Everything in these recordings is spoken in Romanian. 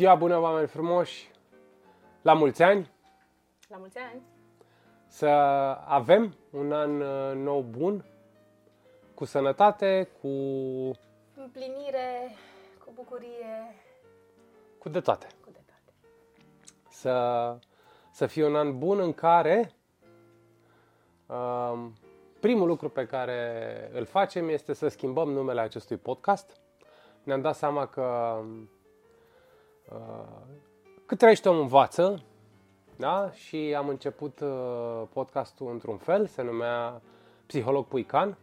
Ziua bună, oameni frumoși! La mulți ani! La mulți ani! Să avem un an uh, nou bun, cu sănătate, cu, Împlinire, cu bucurie, cu de toate. cu de toate. Să, să fie un an bun în care um, primul lucru pe care îl facem este să schimbăm numele acestui podcast. Ne-am dat seama că uh, cât trăiește om învață, da? Și am început uh, podcastul într-un fel, se numea Psiholog Puican.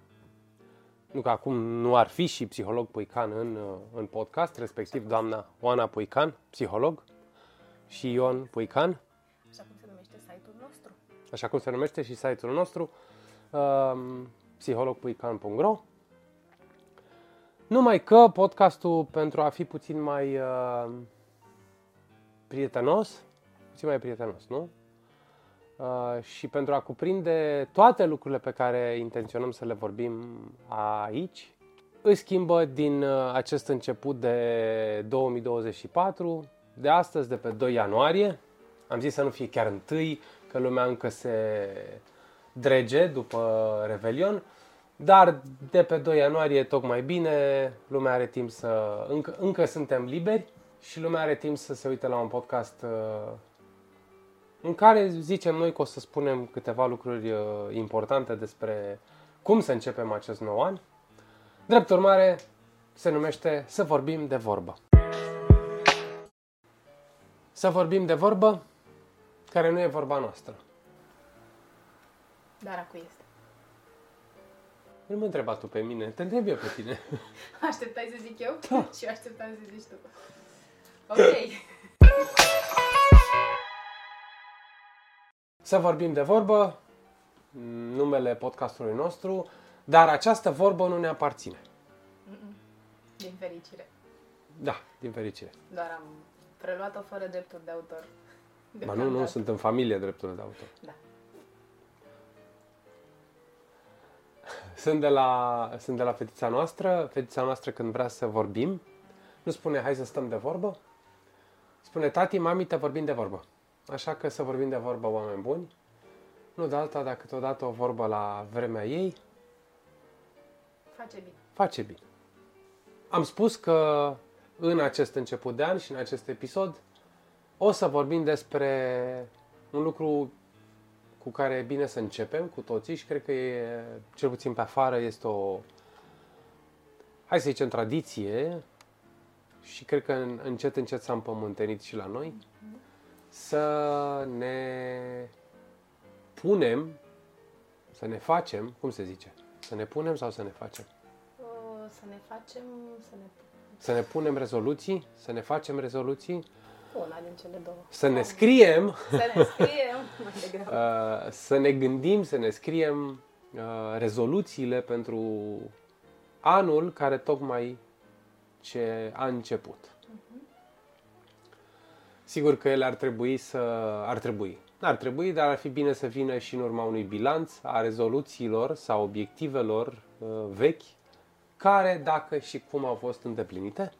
Nu că acum nu ar fi și psiholog Puican în, uh, în podcast, respectiv doamna Oana Puican, psiholog, și Ion Puican, Așa cum se numește site-ul nostru. așa cum se numește și site-ul nostru, um, psihologpuican.ro Numai că podcastul, pentru a fi puțin mai uh, prietenos, puțin mai prietenos, nu? Uh, și pentru a cuprinde toate lucrurile pe care intenționăm să le vorbim aici, îi schimbă din uh, acest început de 2024, de astăzi, de pe 2 ianuarie. Am zis să nu fie chiar întâi, că lumea încă se drege după Revelion, dar de pe 2 ianuarie tocmai bine, lumea are timp să... Încă, încă suntem liberi și lumea are timp să se uite la un podcast uh, în care zicem noi că o să spunem câteva lucruri uh, importante despre cum să începem acest nou an. Drept urmare, se numește Să vorbim de vorbă. Să vorbim de vorbă care nu e vorba noastră. Dar acu este. Nu mă întreba tu pe mine, te întreb eu pe tine. Așteptai să zic eu? Da. Și eu așteptam să zici tu. Ok. Să vorbim de vorbă, numele podcastului nostru, dar această vorbă nu ne aparține. Din fericire. Da, din fericire. Doar am preluat-o fără drepturi de autor. Ba nu, nu, Deocamdată. sunt în familie drepturile de autor. Da. Sunt de la, sunt de la fetița noastră. Fetița noastră când vrea să vorbim, nu spune hai să stăm de vorbă, spune tati, mami, te vorbim de vorbă. Așa că să vorbim de vorbă, oameni buni. Nu de alta, dar câteodată o vorbă la vremea ei Face bine. face bine. Am spus că în acest început de an și în acest episod o să vorbim despre un lucru cu care e bine să începem cu toții și cred că e, cel puțin pe afară, este o, hai să zicem, tradiție și cred că în- încet, încet s-a împământenit și la noi, să ne punem, să ne facem, cum se zice, să ne punem sau să ne facem? O, să ne facem, să ne... Să ne punem rezoluții, să ne facem rezoluții, Una din cele două. să ne scriem, Să ne scriem mai degrabă. uh, să ne gândim, să ne scriem uh, rezoluțiile pentru anul care tocmai ce a început. Sigur că ele ar trebui să... ar trebui. Ar trebui, dar ar fi bine să vină și în urma unui bilanț a rezoluțiilor sau obiectivelor uh, vechi, care, dacă și cum au fost îndeplinite,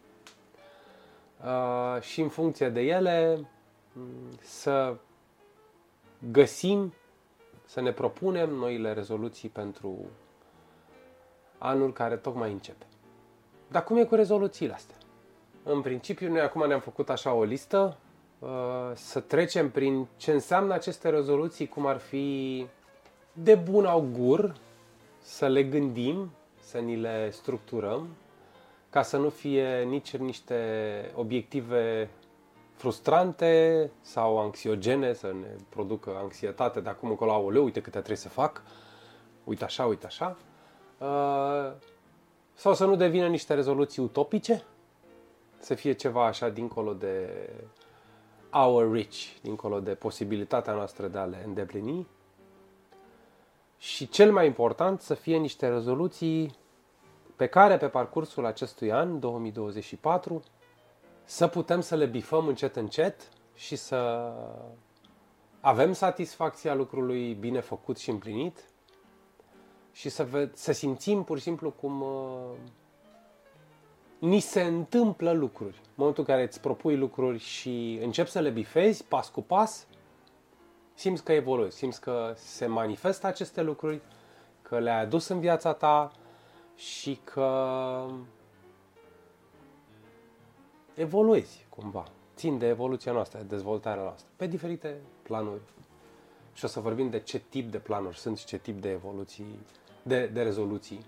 uh, și în funcție de ele m, să găsim, să ne propunem noile rezoluții pentru anul care tocmai începe. Dar cum e cu rezoluțiile astea? În principiu, noi acum ne-am făcut așa o listă uh, să trecem prin ce înseamnă aceste rezoluții, cum ar fi de bun augur, să le gândim, să ni le structurăm, ca să nu fie nici niște obiective frustrante sau anxiogene, să ne producă anxietate de acum încolo, aoleu, uite câte trebuie să fac, uite așa, uite așa. Uh, sau să nu devină niște rezoluții utopice, să fie ceva așa dincolo de our reach, dincolo de posibilitatea noastră de a le îndeplini. Și cel mai important, să fie niște rezoluții pe care pe parcursul acestui an, 2024, să putem să le bifăm încet încet și să avem satisfacția lucrului bine făcut și împlinit și să, ve- să simțim pur și simplu cum uh, ni se întâmplă lucruri. În momentul în care îți propui lucruri și începi să le bifezi pas cu pas, simți că evoluezi, simți că se manifestă aceste lucruri, că le-ai adus în viața ta și că evoluezi cumva. Țin de evoluția noastră, de dezvoltarea noastră, pe diferite planuri. Și o să vorbim de ce tip de planuri sunt și ce tip de evoluții, de, de rezoluții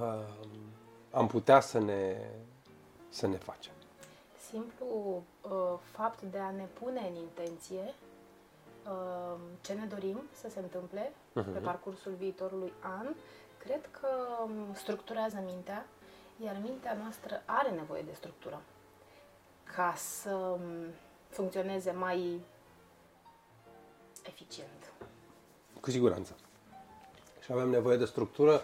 uh, am putea să ne, să ne facem. Simplu uh, fapt de a ne pune în intenție uh, ce ne dorim să se întâmple uh-huh. pe parcursul viitorului an, cred că um, structurează mintea, iar mintea noastră are nevoie de structură ca să um, funcționeze mai eficient. Cu siguranță. Și avem nevoie de structură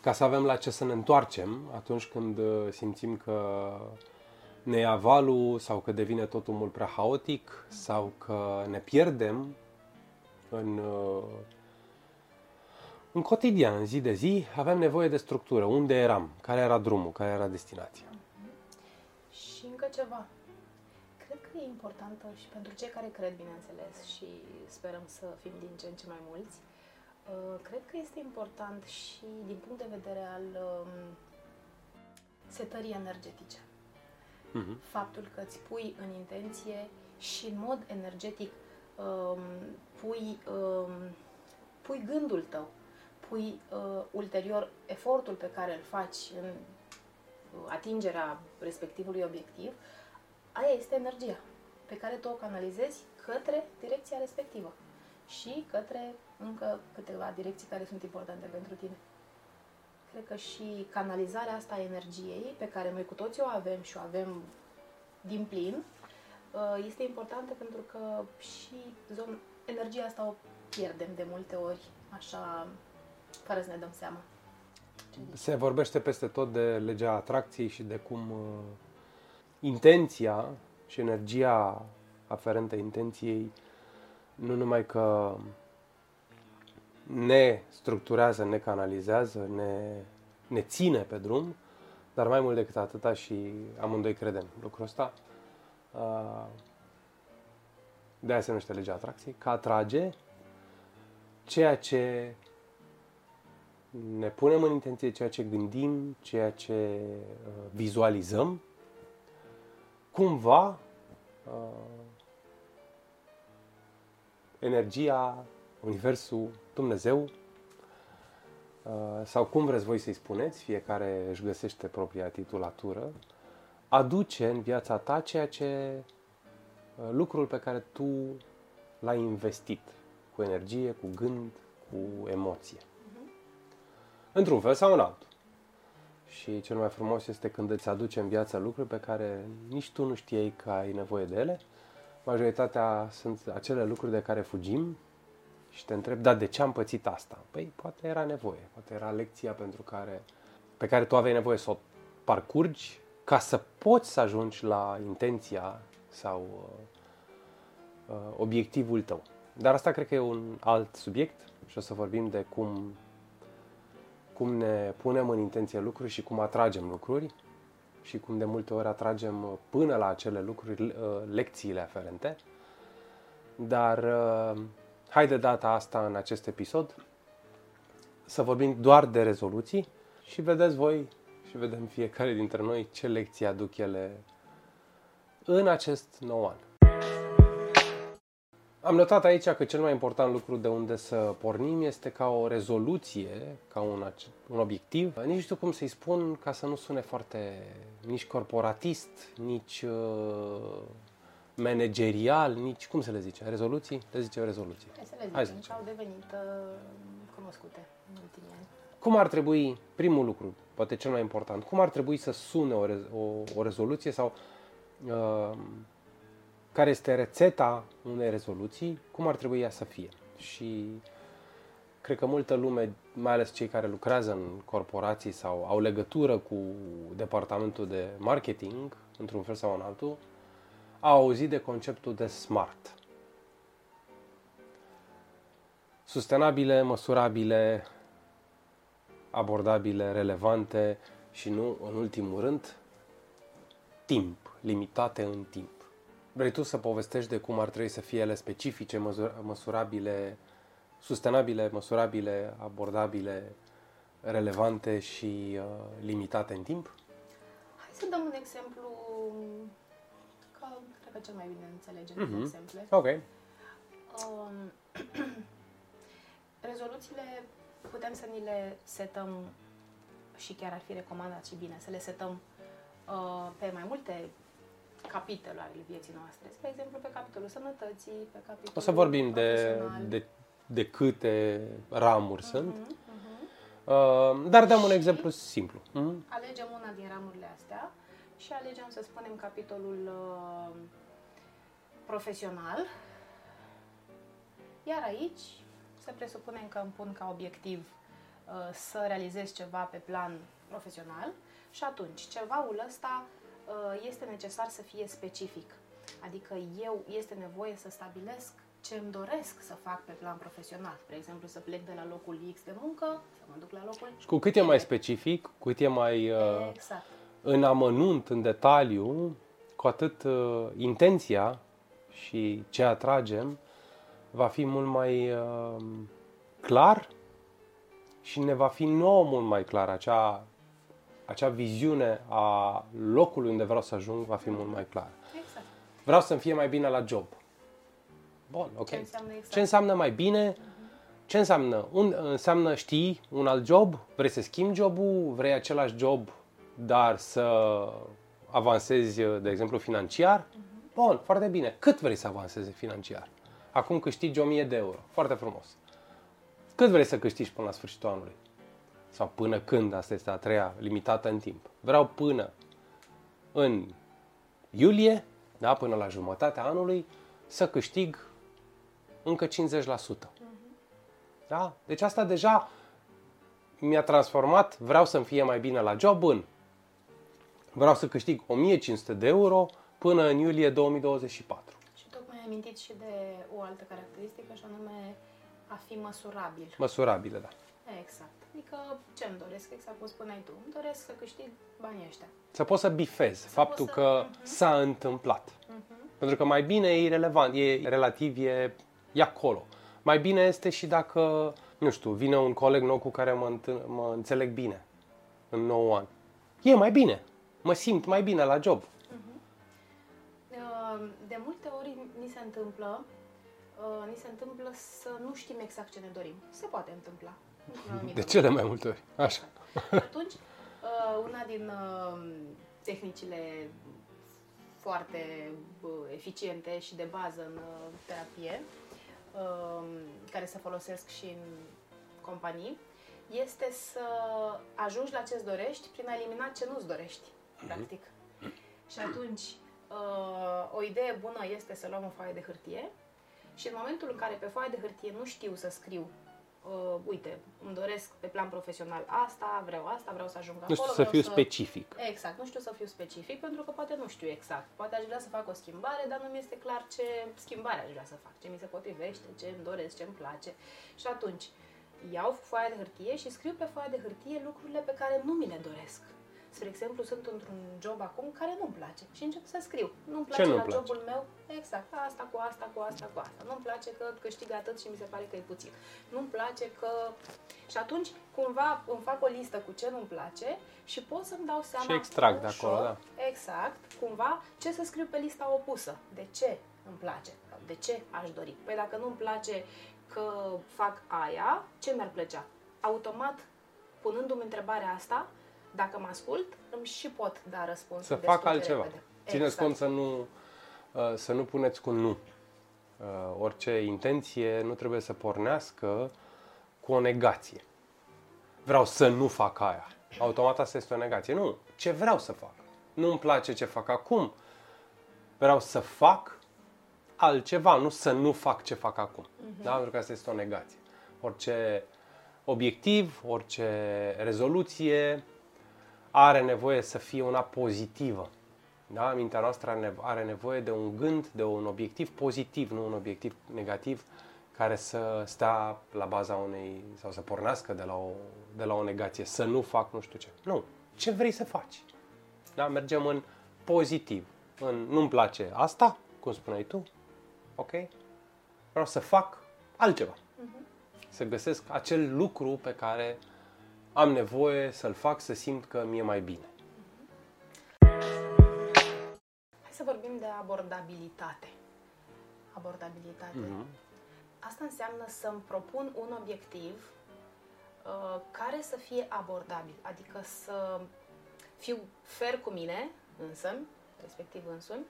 ca să avem la ce să ne întoarcem atunci când uh, simțim că ne ia valul sau că devine totul mult prea haotic sau că ne pierdem în, uh, în cotidian, în zi de zi, avem nevoie de structură. Unde eram? Care era drumul? Care era destinația? Și încă ceva. Cred că e importantă și pentru cei care cred, bineînțeles, și sperăm să fim din ce în ce mai mulți, uh, cred că este important și din punct de vedere al um, setării energetice. Mhm. Faptul că îți pui în intenție și în mod energetic um, pui, um, pui gândul tău, pui uh, ulterior efortul pe care îl faci în uh, atingerea respectivului obiectiv, aia este energia pe care tu o canalizezi către direcția respectivă și către încă câteva direcții care sunt importante pentru tine. Cred că și canalizarea asta a energiei, pe care noi cu toții o avem și o avem din plin, uh, este importantă pentru că și zon, energia asta o pierdem de multe ori, așa, fără să ne dăm seama. Se vorbește peste tot de legea atracției și de cum uh, intenția și energia aferentă intenției nu numai că ne structurează, ne canalizează, ne, ne ține pe drum, dar mai mult decât atâta și amândoi credem lucrul ăsta. Uh, De aia se numește legea atracției, că atrage ceea ce ne punem în intenție, ceea ce gândim, ceea ce uh, vizualizăm, cumva uh, energia, Universul, Dumnezeu, uh, sau cum vreți voi să-i spuneți, fiecare își găsește propria titulatură, aduce în viața ta ceea ce uh, lucrul pe care tu l-ai investit cu energie, cu gând, cu emoție. Într-un fel sau în altul. Și cel mai frumos este când îți aduce în viață lucruri pe care nici tu nu știai că ai nevoie de ele. Majoritatea sunt acele lucruri de care fugim și te întreb, da, de ce am pățit asta? Păi, poate era nevoie, poate era lecția pentru care, pe care tu aveai nevoie să o parcurgi ca să poți să ajungi la intenția sau uh, uh, obiectivul tău. Dar asta cred că e un alt subiect și o să vorbim de cum, cum ne punem în intenție lucruri și cum atragem lucruri și cum de multe ori atragem uh, până la acele lucruri uh, lecțiile aferente. Dar uh, hai de data asta în acest episod să vorbim doar de rezoluții și vedeți voi și vedem fiecare dintre noi ce lecții aduc ele în acest nou an. Am notat aici că cel mai important lucru de unde să pornim este ca o rezoluție, ca un, un obiectiv. Nici nu știu cum să-i spun ca să nu sune foarte nici corporatist, nici uh, managerial, nici cum să le zice, rezoluții? Le zice rezoluții. Hai să le zicem, Hai să că zicem. au devenit uh, cunoscute în ultimii ani. Cum ar trebui, primul lucru, poate cel mai important, cum ar trebui să sune o, re- o, o rezoluție sau uh, care este rețeta unei rezoluții, cum ar trebui ea să fie. Și cred că multă lume, mai ales cei care lucrează în corporații sau au legătură cu departamentul de marketing, într-un fel sau în altul, au auzit de conceptul de SMART. Sustenabile, măsurabile, abordabile, relevante, și nu în ultimul rând timp, limitate în timp. Vrei tu să povestești de cum ar trebui să fie ele specifice, măsurabile, sustenabile, măsurabile, abordabile, relevante și uh, limitate în timp? Hai să dăm un exemplu că cred că cel mai bine înțelegem mm-hmm. exemple. Ok. Um, rezoluțiile putem să ni le setăm și chiar ar fi recomandat și bine să le setăm uh, pe mai multe capitole ale vieții noastre. Spre exemplu, pe capitolul sănătății, pe capitolul O să vorbim de, de, de câte ramuri uh-huh, sunt. Uh-huh. Uh, dar dăm un exemplu simplu. Uh-huh. Alegem una din ramurile astea și alegem, să spunem, capitolul uh, profesional. Iar aici să presupunem că îmi pun ca obiectiv uh, să realizez ceva pe plan profesional și atunci cevaul ăsta uh, este necesar să fie specific. Adică eu este nevoie să stabilesc ce îmi doresc să fac pe plan profesional. De exemplu, să plec de la locul X de muncă, să mă duc la locul Și cu cât e mai specific, cu cât e mai uh, exact. În amănunt, în detaliu, cu atât uh, intenția și ce atragem va fi mult mai uh, clar și ne va fi nouă mult mai clar acea, acea viziune a locului unde vreau să ajung va fi mult mai clară. Exact. Vreau să-mi fie mai bine la job. Bun, ok. Ce înseamnă, exact. ce înseamnă mai bine? Ce înseamnă? Un, înseamnă știi un alt job? Vrei să schimbi jobul? Vrei același job, dar să avansezi, de exemplu, financiar? Uh-huh. Bun, foarte bine. Cât vrei să avansezi financiar? Acum câștigi 1000 de euro. Foarte frumos. Cât vrei să câștigi până la sfârșitul anului? Sau până când? Asta este a treia, limitată în timp. Vreau până în iulie, da, până la jumătatea anului, să câștig încă 50%. Da? Deci asta deja mi-a transformat, vreau să-mi fie mai bine la job în vreau să câștig 1500 de euro până în iulie 2024 amintit și de o altă caracteristică, și anume a fi măsurabil. Măsurabilă, da. Exact. Adică ce îmi doresc, exact cum spuneai tu, îmi doresc să câștig banii ăștia. Să poți să bifezi să faptul să... că uh-huh. s-a întâmplat. Uh-huh. Pentru că mai bine e irrelevant, e relativ, e, e acolo. Mai bine este și dacă, nu știu, vine un coleg nou cu care mă, înt- mă înțeleg bine în 9 ani. E mai bine. Mă simt mai bine la job. De multe ori ni se întâmplă uh, ni se întâmplă să nu știm exact ce ne dorim. Se poate întâmpla. De cele mai multe ori. Așa. Atunci, uh, una din uh, tehnicile foarte eficiente și de bază în terapie, care se folosesc și în companii, este să ajungi la ce-ți dorești prin a elimina ce nu-ți dorești, mhm. Practic. Și atunci, uh, o idee bună este să luăm o foaie de hârtie și în momentul în care pe foaie de hârtie nu știu să scriu uh, uite, îmi doresc pe plan profesional asta, vreau asta, vreau să ajung acolo. Nu știu să fiu să... specific. Exact, nu știu să fiu specific pentru că poate nu știu exact. Poate aș vrea să fac o schimbare, dar nu mi este clar ce schimbare aș vrea să fac, ce mi se potrivește, ce îmi doresc, ce îmi place. Și atunci iau foaia de hârtie și scriu pe foaia de hârtie lucrurile pe care nu mi le doresc. Spre exemplu, sunt într-un job acum care nu-mi place și încep să scriu. Nu-mi place Ce nu la place? jobul meu, exact, asta cu asta, cu asta, cu asta. Nu-mi place că câștig atât și mi se pare că e puțin. Nu-mi place că... Și atunci, cumva, îmi fac o listă cu ce nu-mi place și pot să-mi dau seama Și extrag de ușor, acolo, da. Exact, cumva, ce să scriu pe lista opusă. De ce îmi place? De ce aș dori? Păi dacă nu-mi place că fac aia, ce mi-ar plăcea? Automat, punându-mi întrebarea asta, dacă mă ascult, îmi și pot da răspuns. Să fac altceva. Repede. Țineți exact. cont să nu, uh, să nu puneți cu nu. Uh, orice intenție nu trebuie să pornească cu o negație. Vreau să nu fac aia. Automat asta este o negație. Nu. Ce vreau să fac? Nu îmi place ce fac acum. Vreau să fac altceva, nu să nu fac ce fac acum. Uh-huh. Da? Pentru că asta este o negație. Orice obiectiv, orice rezoluție, are nevoie să fie una pozitivă. Da? Mintea noastră are nevoie de un gând, de un obiectiv pozitiv, nu un obiectiv negativ, care să stea la baza unei, sau să pornească de la o, de la o negație, să nu fac nu știu ce. Nu. Ce vrei să faci? Da? Mergem în pozitiv. În nu-mi place asta, cum spuneai tu, ok? Vreau să fac altceva. Uh-huh. Să găsesc acel lucru pe care am nevoie să-l fac să simt că mi-e mai bine. Hai să vorbim de abordabilitate. Abordabilitate. Uh-huh. Asta înseamnă să-mi propun un obiectiv uh, care să fie abordabil, adică să fiu fer cu mine însă, respectiv însumi,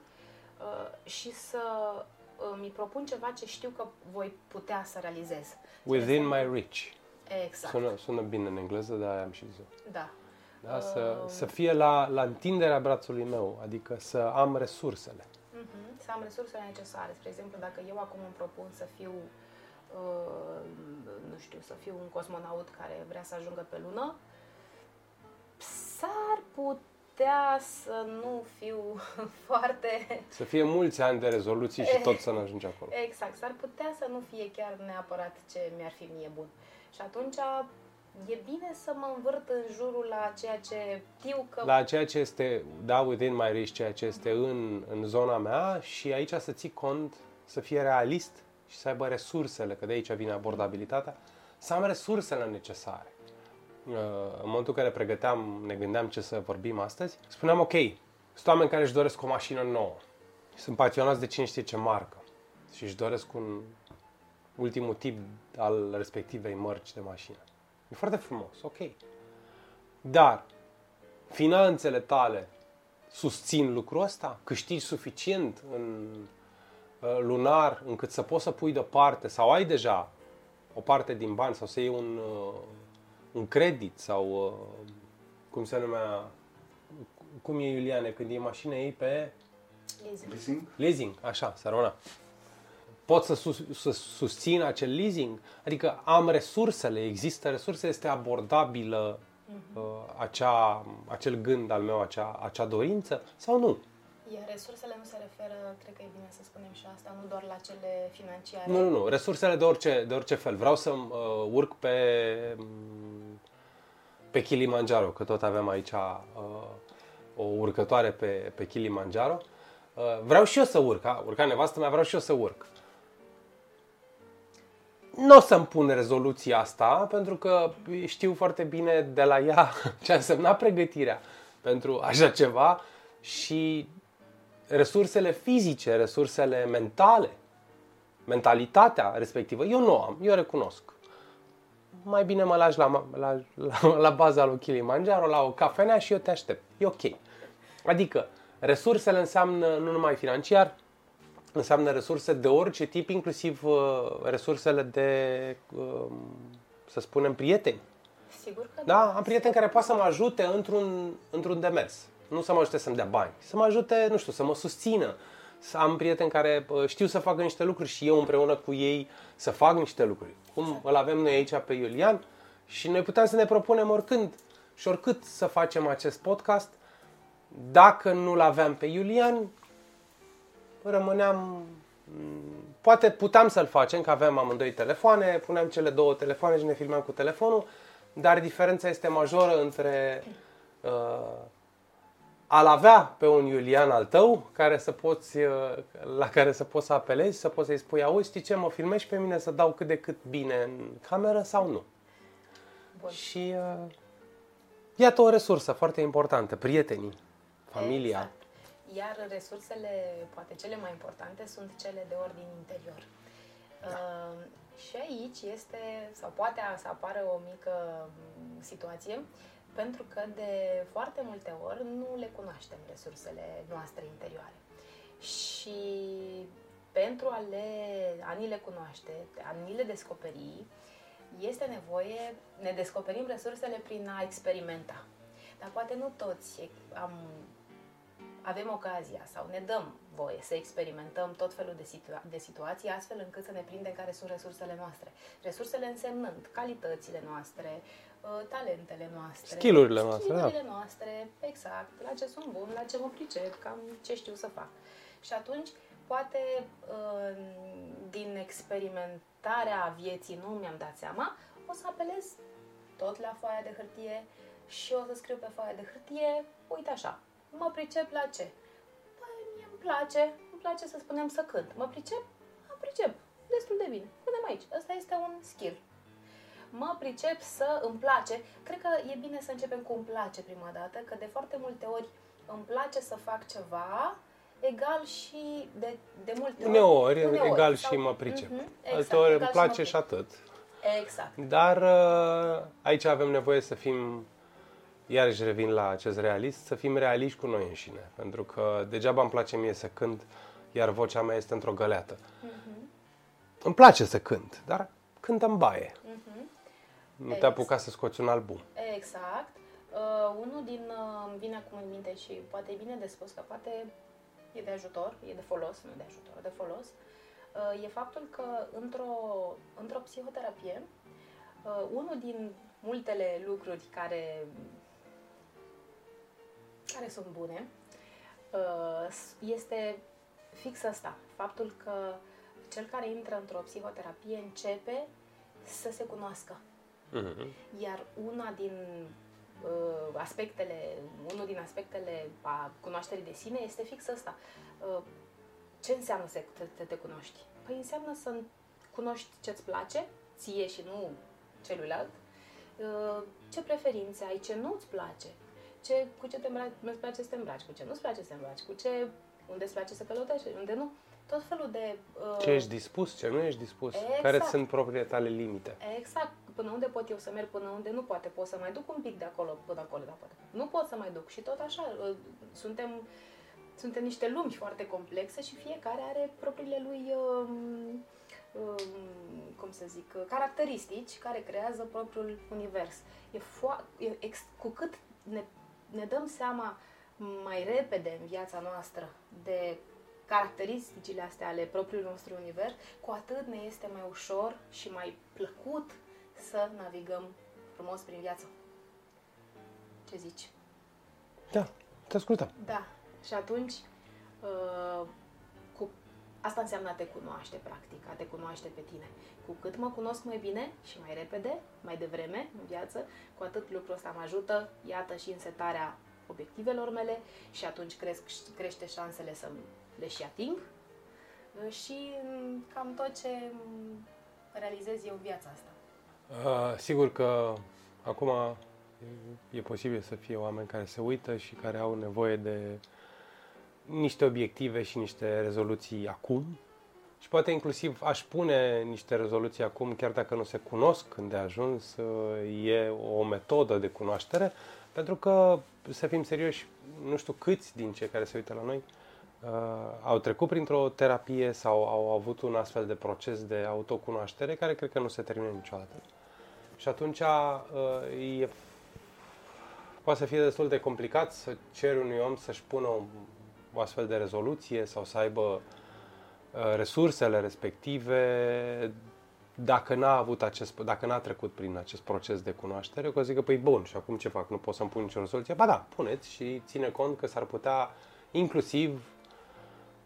uh, și să uh, mi propun ceva ce știu că voi putea să realizez. Within my reach. Exact. Sună, sună bine în engleză, dar am și zis Da. Da? Să, uh, să fie la, la întinderea brațului meu, adică să am resursele. Uh-huh. Să am resursele necesare. Spre exemplu, dacă eu acum îmi propun să fiu, uh, nu știu, să fiu un cosmonaut care vrea să ajungă pe lună, s-ar putea să nu fiu foarte... Să fie mulți ani de rezoluții și tot să nu ajungi acolo. Exact, s-ar putea să nu fie chiar neapărat ce mi-ar fi mie bun. Și atunci e bine să mă învârt în jurul la ceea ce știu că... La ceea ce este, da, within my reach, ceea ce este în, în zona mea și aici să ții cont, să fie realist și să aibă resursele, că de aici vine abordabilitatea, să am resursele necesare. Uh, în momentul în care pregăteam, ne gândeam ce să vorbim astăzi, spuneam, ok, sunt oameni care își doresc o mașină nouă. Sunt pasionați de cine știe ce marcă și își doresc un ultimul tip al respectivei mărci de mașină. E foarte frumos, ok. Dar finanțele tale susțin lucrul ăsta? Câștigi suficient în uh, lunar încât să poți să pui deoparte sau ai deja o parte din bani sau să iei un, uh, un credit sau uh, cum se numea cum e Iuliane când e mașină ei pe Leasing? leasing, așa, sărona pot să, sus, să susțin acel leasing? Adică am resursele, există resurse, este abordabilă uh, acea, acel gând al meu, acea, acea dorință sau nu? Iar resursele nu se referă, cred că e bine să spunem și asta, nu doar la cele financiare. Nu, nu, nu. Resursele de orice, de orice fel. Vreau să uh, urc pe, mm, pe Kilimanjaro, că tot avem aici uh, o urcătoare pe, pe Kilimanjaro. Uh, vreau și eu să urc, a, urca nevastă mea, vreau și eu să urc nu o să-mi pun rezoluția asta, pentru că știu foarte bine de la ea ce a însemnat pregătirea pentru așa ceva și resursele fizice, resursele mentale, mentalitatea respectivă, eu nu am, eu recunosc. Mai bine mă lași la, la, la, la baza lui Kilimanjaro, la o cafenea și eu te aștept. E ok. Adică, resursele înseamnă nu numai financiar, înseamnă resurse de orice tip, inclusiv uh, resursele de, uh, să spunem, prieteni. Sigur că da. Am prieteni care poate să mă ajute într-un, într-un demers. Nu să mă ajute să-mi dea bani, să mă ajute, nu știu, să mă susțină. Să am prieteni care uh, știu să facă niște lucruri și eu împreună cu ei să fac niște lucruri. Cum exact. îl avem noi aici pe Iulian și noi putem să ne propunem oricând și oricât să facem acest podcast. Dacă nu-l aveam pe Iulian, rămâneam... Poate puteam să-l facem, că aveam amândoi telefoane, puneam cele două telefoane și ne filmam cu telefonul, dar diferența este majoră între uh, a-l avea pe un Iulian al tău, care să poți, uh, la care să poți să apelezi, să poți să-i spui, auzi, știi ce, mă filmezi pe mine să dau cât de cât bine în cameră sau nu. Bun. Și uh, iată o resursă foarte importantă, prietenii, familia. Exact. Iar resursele, poate cele mai importante, sunt cele de ordin interior. Da. Uh, și aici este, sau poate să apară o mică mm, situație, pentru că de foarte multe ori nu le cunoaștem resursele noastre interioare. Și pentru a, le, a ni le cunoaște, a ni le descoperi, este nevoie, ne descoperim resursele prin a experimenta. Dar poate nu toți am avem ocazia sau ne dăm voie să experimentăm tot felul de, situa- de situații astfel încât să ne prindem care sunt resursele noastre. Resursele însemnând calitățile noastre, uh, talentele noastre, skillurile noastre, skillurile da. noastre, exact, la ce sunt bun, la ce mă pricep, cam ce știu să fac. Și atunci poate uh, din experimentarea vieții nu mi-am dat seama, o să apelez tot la foaia de hârtie și o să scriu pe foaia de hârtie, uite așa, mă pricep la ce? Păi mie îmi place, îmi place să spunem să cânt. Mă pricep? Mă pricep, destul de bine. Punem aici, ăsta este un skill. Mă pricep să îmi place. Cred că e bine să începem cu îmi place prima dată, că de foarte multe ori îmi place să fac ceva, egal și de, de multe Uneori, ori. egal sau- și mă pricep. Mhm, exact, Alteori egal îmi și mă place pricep. și atât. Exact. Dar uh, aici avem nevoie să fim, iarăși revin la acest realist, să fim realiști cu noi înșine. Pentru că degeaba îmi place mie să cânt, iar vocea mea este într-o găleată. Mhm. Îmi place să cânt, dar cânt în baie. Mhm. Nu te Exact. apuca să scoți un album. Exact. Uh, unul din, uh, îmi vine acum în minte și poate e bine de spus, că poate e de ajutor, e de folos, nu de ajutor, de folos, uh, e faptul că într-o, într-o psihoterapie, uh, unul din multele lucruri care, care sunt bune, uh, este fix asta, faptul că cel care intră într-o psihoterapie începe să se cunoască. Mhm. Iar una din uh, aspectele, unul din aspectele a cunoașterii de sine este fix ăsta. Uh, ce înseamnă să te, te, te cunoști? Păi înseamnă să cunoști ce-ți place, ție și nu celuilalt, uh, ce preferințe ai, ce nu-ți place, ce, cu ce te îmbraci, îți place să te îmbraci, cu ce nu-ți place să te îmbraci, cu ce, unde îți place să călătorești, unde nu. Tot felul de... Uh, Ce ești dispus, ce nu ești dispus, Exact. care sunt propriile tale limite. Exact, până unde pot eu să merg, până unde nu poate, pot să mai duc un pic de acolo până acolo, dar poate. Nu pot să mai duc și tot așa, uh, suntem, suntem niște lumi foarte complexe și fiecare are propriile lui, um, um, cum să zic, uh, caracteristici care creează propriul univers. E fo- e ex- cu cât ne, ne dăm seama mai repede în viața noastră de caracteristicile astea ale propriului nostru univers, cu atât ne este mai ușor și mai plăcut să navigăm frumos prin viață. Ce zici? Da, te ascultăm. Da. Și atunci, uh, cu... asta înseamnă a te cunoaște, practic, a te cunoaște pe tine. Cu cât mă cunosc mai bine și mai repede, mai devreme în viață, cu atât lucrul ăsta mă ajută, iată, și în setarea obiectivelor mele și atunci cresc, crește șansele să le și ating uh, și mm, cam tot ce mm, realizez eu în viața asta. Uh, sigur că acum e, e posibil să fie oameni care se uită și care au nevoie de niște obiective și niște rezoluții acum. Și poate inclusiv aș pune niște rezoluții acum, chiar dacă nu se cunosc când de ajuns, uh, e o metodă de cunoaștere, pentru că, să fim serioși, nu știu câți din cei care se uită la noi uh, au trecut printr-o terapie sau au avut un astfel de proces de autocunoaștere care cred că nu se termină niciodată. Și atunci uh, e, poate să fie destul de complicat să ceri unui om să-și pună o, o astfel de rezoluție sau să aibă uh, resursele respective dacă n-a avut acest, dacă n-a trecut prin acest proces de cunoaștere, că o zică, păi bun, și acum ce fac? Nu pot să-mi pun nicio rezoluție? Ba da, puneți și ține cont că s-ar putea inclusiv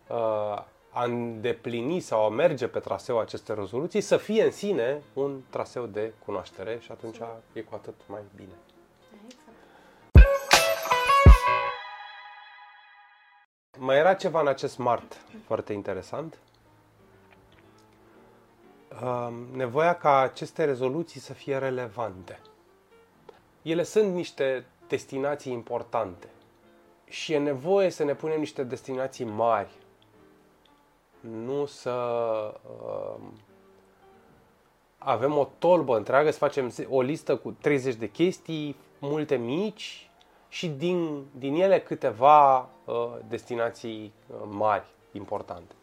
uh, a îndeplini sau a merge pe traseul acestei rezoluții să fie în sine un traseu de cunoaștere și atunci e cu atât mai bine. Mai era ceva în acest smart foarte interesant. Um, nevoia ca aceste rezoluții să fie relevante. Ele sunt niște destinații importante și e nevoie să ne punem niște destinații mari. Nu să um, avem o tolbă întreagă, să facem o listă cu 30 de chestii, multe mici și din, din ele câteva uh, destinații uh, mari, importante.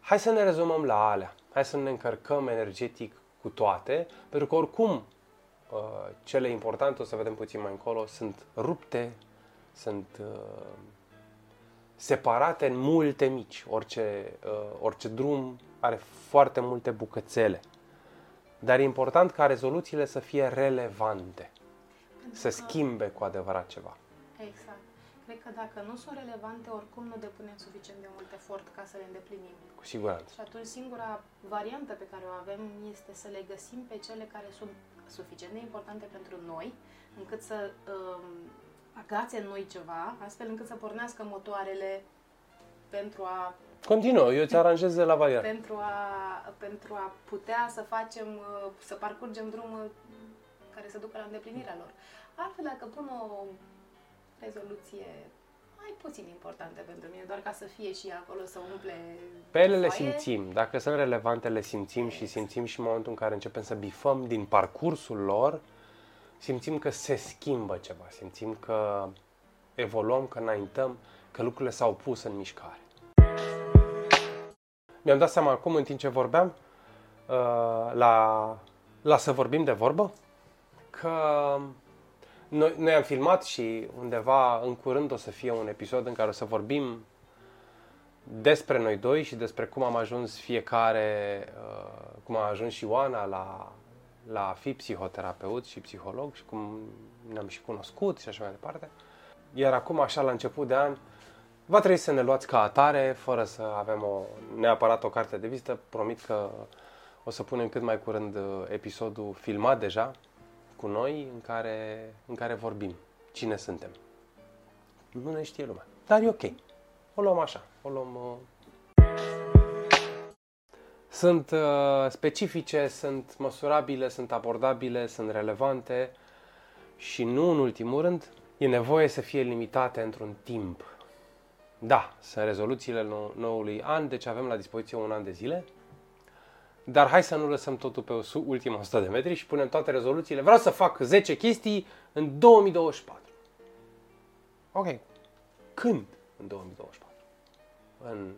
Hai să ne rezumăm la alea. Hai să ne încărcăm energetic cu toate, pentru că oricum uh, cele importante, o să vedem puțin mai încolo, sunt rupte, sunt uh, separate în multe mici. Orice, uh, orice drum are foarte multe bucățele. Dar e important ca rezoluțiile să fie relevante, să schimbe cu adevărat ceva. Exact. Cred că dacă nu sunt relevante, oricum nu depunem suficient de mult efort ca să le îndeplinim. Cu siguranță. Și atunci singura variantă pe care o avem este să le găsim pe cele care sunt suficient de importante pentru noi, încât să um, agațe în noi ceva, astfel încât să pornească motoarele pentru a Continuă, eu ți aranjez de la variantă. pentru a, pentru a putea să facem, uh, să parcurgem drumul care să ducă la îndeplinirea lor. Altfel, dacă pun o rezoluție mai puțin importantă pentru mine, doar ca să fie și acolo, să umple Pe ele le foaie, simțim. Dacă sunt relevante, le simțim și simțim și în momentul în care începem să bifăm din parcursul lor, simțim că se schimbă ceva, simțim că evoluăm, că înaintăm, că lucrurile s-au pus în mișcare. Mi-am dat seama acum, în timp ce vorbeam, uh, la, la să vorbim de vorbă, că noi, noi am filmat și undeva în curând o să fie un episod în care o să vorbim despre noi doi și despre cum am ajuns fiecare, uh, cum a ajuns și Oana la, la a fi psihoterapeut și psiholog și cum ne-am și cunoscut și așa mai departe. Iar acum, așa la început de an, va trebui să ne luați ca atare, fără să avem o, neapărat o carte de vizită. Promit că o să punem cât mai curând uh, episodul filmat deja cu noi în care, în care vorbim cine suntem. Nu ne știe lumea, dar e ok. O luăm așa, o luăm... Uh... Sunt uh, specifice, sunt măsurabile, sunt abordabile, sunt relevante și nu în ultimul rând, e nevoie să fie limitate într-un timp. Da, sunt rezoluțiile nou, noului an, deci avem la dispoziție un an de zile, dar hai să nu lăsăm totul pe ultima 100 de metri și punem toate rezoluțiile. Vreau să fac 10 chestii în 2024. Ok. Când în 2024? În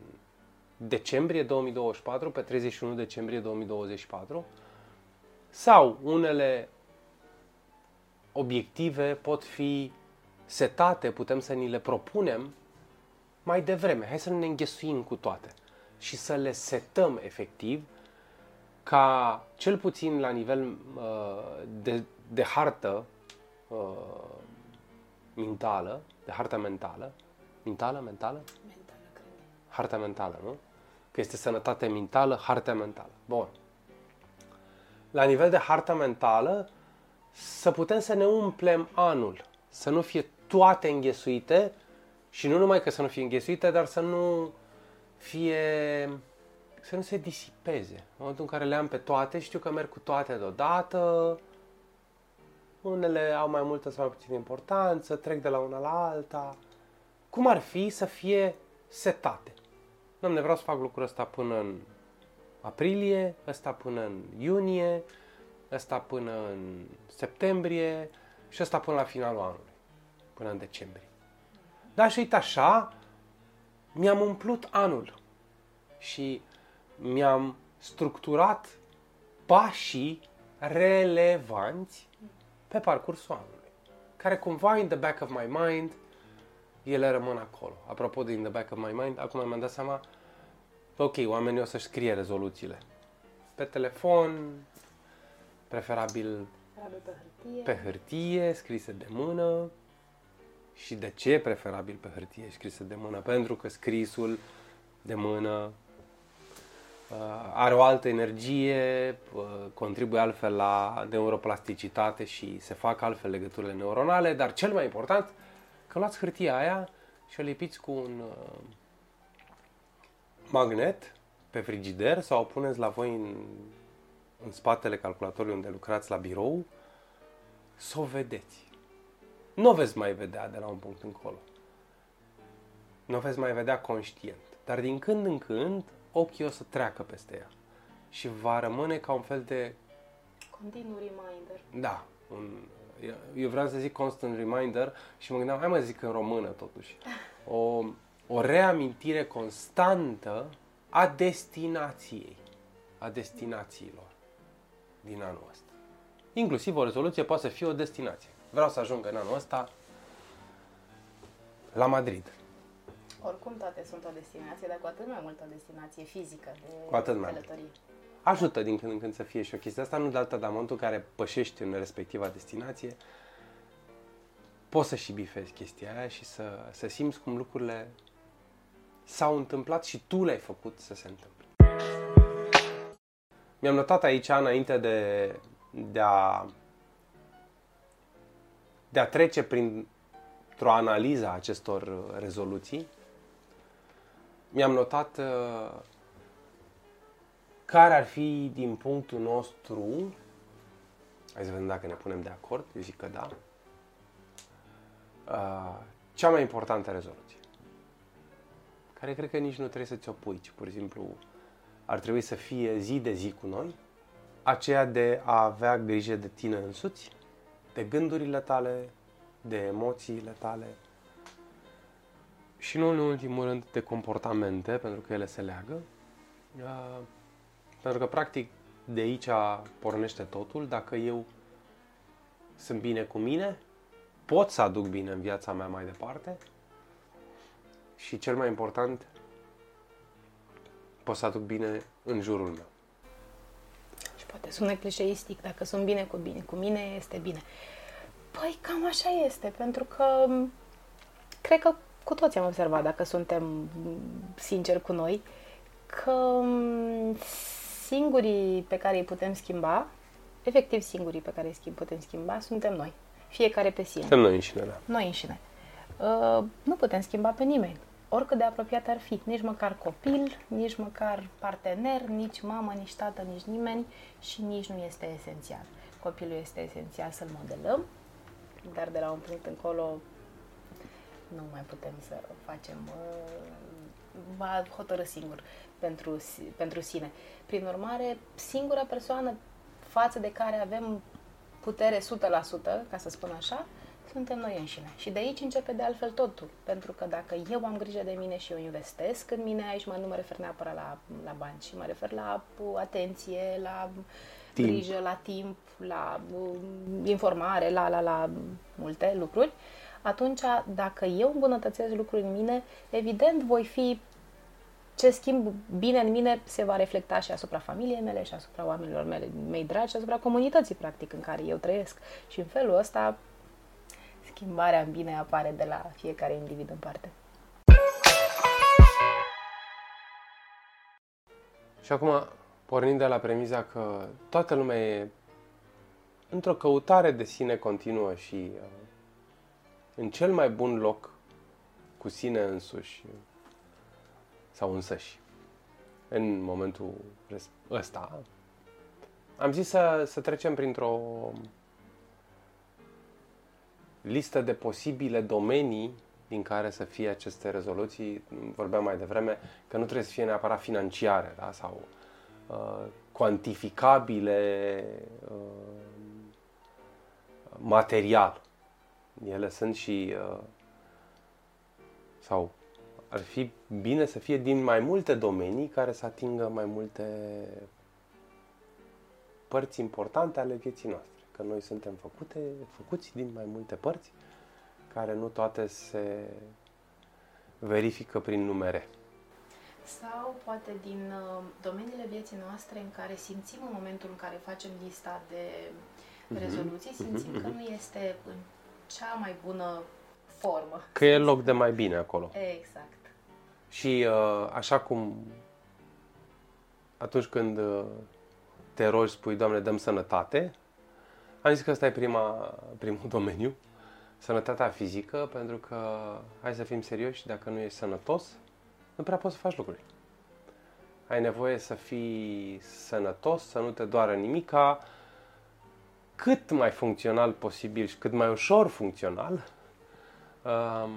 decembrie 2024, pe 31 decembrie 2024? Sau unele obiective pot fi setate, putem să ni le propunem mai devreme. Hai să nu ne înghesuim cu toate și să le setăm efectiv ca cel puțin la nivel uh, de, de hartă uh, mentală, de hartă mentală, mentală, mentală? mentală, cred. Harta mentală, nu? Că este sănătate mentală, harta mentală. Bun. La nivel de harta mentală, să putem să ne umplem anul, să nu fie toate înghesuite și nu numai că să nu fie înghesuite, dar să nu fie să nu se disipeze. În momentul în care le am pe toate, știu că merg cu toate deodată, unele au mai multă sau mai puțină importanță, trec de la una la alta. Cum ar fi să fie setate? Nu vreau să fac lucrul ăsta până în aprilie, ăsta până în iunie, ăsta până în septembrie și ăsta până la finalul anului, până în decembrie. Dar și uite așa, mi-am umplut anul și mi-am structurat pașii relevanți pe parcursul anului, care cumva in the back of my mind, ele rămân acolo. Apropo de in the back of my mind, acum mi-am dat seama, ok, oamenii o să-și scrie rezoluțiile. Pe telefon, preferabil Preferabil pe hârtie. pe hârtie, scrise de mână. Și de ce preferabil pe hârtie scrise de mână? Pentru că scrisul de mână uh, are o altă energie, uh, contribuie altfel la neuroplasticitate și se fac altfel legăturile neuronale, dar cel mai important, că luați hârtia aia și o lipiți cu un uh, magnet pe frigider sau o puneți la voi în, în spatele calculatorului unde lucrați la birou, să o vedeți. Nu o veți mai vedea de la un punct încolo. Nu o veți mai vedea conștient. Dar din când în când, ochii o să treacă peste ea. Și va rămâne ca un fel de Continuu reminder. da, un, eu vreau să zic constant reminder și mă gândeam, hai mă zic în română totuși, o, o reamintire constantă a destinației, a destinațiilor din anul ăsta. Inclusiv o rezoluție poate să fie o destinație. Vreau să ajung în anul ăsta la Madrid. Oricum toate sunt o destinație, dar cu atât mai mult o destinație fizică de Cu atât mai mult. călătorie. Ajută din când în când să fie și o chestie asta, nu de alta, dar în momentul în care pășești în respectiva destinație, poți să și bifezi chestia aia și să, să simți cum lucrurile s-au întâmplat și tu le-ai făcut să se întâmple. Mi-am notat aici, înainte de, de a de a trece printr-o analiză a acestor rezoluții, mi-am notat uh, care ar fi din punctul nostru, hai să vedem dacă ne punem de acord, eu zic că da, uh, cea mai importantă rezoluție, care cred că nici nu trebuie să ți-o pui, ci pur și simplu ar trebui să fie zi de zi cu noi, aceea de a avea grijă de tine însuți, de gândurile tale, de emoțiile tale și nu în ultimul rând de comportamente, pentru că ele se leagă. Uh, pentru că, practic, de aici pornește totul. Dacă eu sunt bine cu mine, pot să aduc bine în viața mea mai departe și, cel mai important, pot să aduc bine în jurul meu. Și poate sună clișeistic, dacă sunt bine cu bine, cu mine este bine. Păi cam așa este, pentru că cred că cu toți am observat, dacă suntem sinceri cu noi, că singurii pe care îi putem schimba, efectiv singurii pe care îi putem schimba, suntem noi. Fiecare pe sine. Suntem noi înșine, da. Noi înșine. Uh, nu putem schimba pe nimeni. Oricât de apropiat ar fi. Nici măcar copil, nici măcar partener, nici mamă, nici tată, nici nimeni și nici nu este esențial. Copilul este esențial să-l modelăm, dar de la un punct încolo nu mai putem să facem, uh, va hotărâ singur pentru, pentru sine. Prin urmare, singura persoană față de care avem putere 100%, ca să spun așa, suntem noi înșine. Și de aici începe de altfel totul. Pentru că dacă eu am grijă de mine și eu investesc în mine, aici mă, nu mă refer neapărat la, la bani, ci mă refer la atenție, la timp. grijă, la timp, la uh, informare, la, la, la multe lucruri, atunci dacă eu îmbunătățesc lucruri în mine, evident voi fi ce schimb bine în mine se va reflecta și asupra familiei mele, și asupra oamenilor mele, mei dragi, și asupra comunității, practic, în care eu trăiesc. Și în felul ăsta, schimbarea în bine apare de la fiecare individ în parte. Și acum, pornind de la premiza că toată lumea e într-o căutare de sine continuă și uh, în cel mai bun loc cu sine însuși sau însăși în momentul ăsta, am zis să, să trecem printr-o listă de posibile domenii din care să fie aceste rezoluții. Vorbeam mai devreme că nu trebuie să fie neapărat financiare da? sau uh, cuantificabile uh, material. Ele sunt și uh, sau ar fi bine să fie din mai multe domenii care să atingă mai multe părți importante ale vieții noastre. Că noi suntem făcute, făcuți din mai multe părți care nu toate se verifică prin numere. Sau poate din uh, domeniile vieții noastre în care simțim în momentul în care facem lista de mhm. rezoluții, simțim mm-hmm. că nu este în cea mai bună formă. Că e loc de mai bine acolo. Exact. Și uh, așa cum atunci când uh, te rogi, spui, Doamne, dăm sănătate, am zis că ăsta e prima, primul domeniu, sănătatea fizică, pentru că, hai să fim serioși, dacă nu ești sănătos, nu prea poți să faci lucruri. Ai nevoie să fii sănătos, să nu te doară nimica, cât mai funcțional posibil și cât mai ușor funcțional. Um,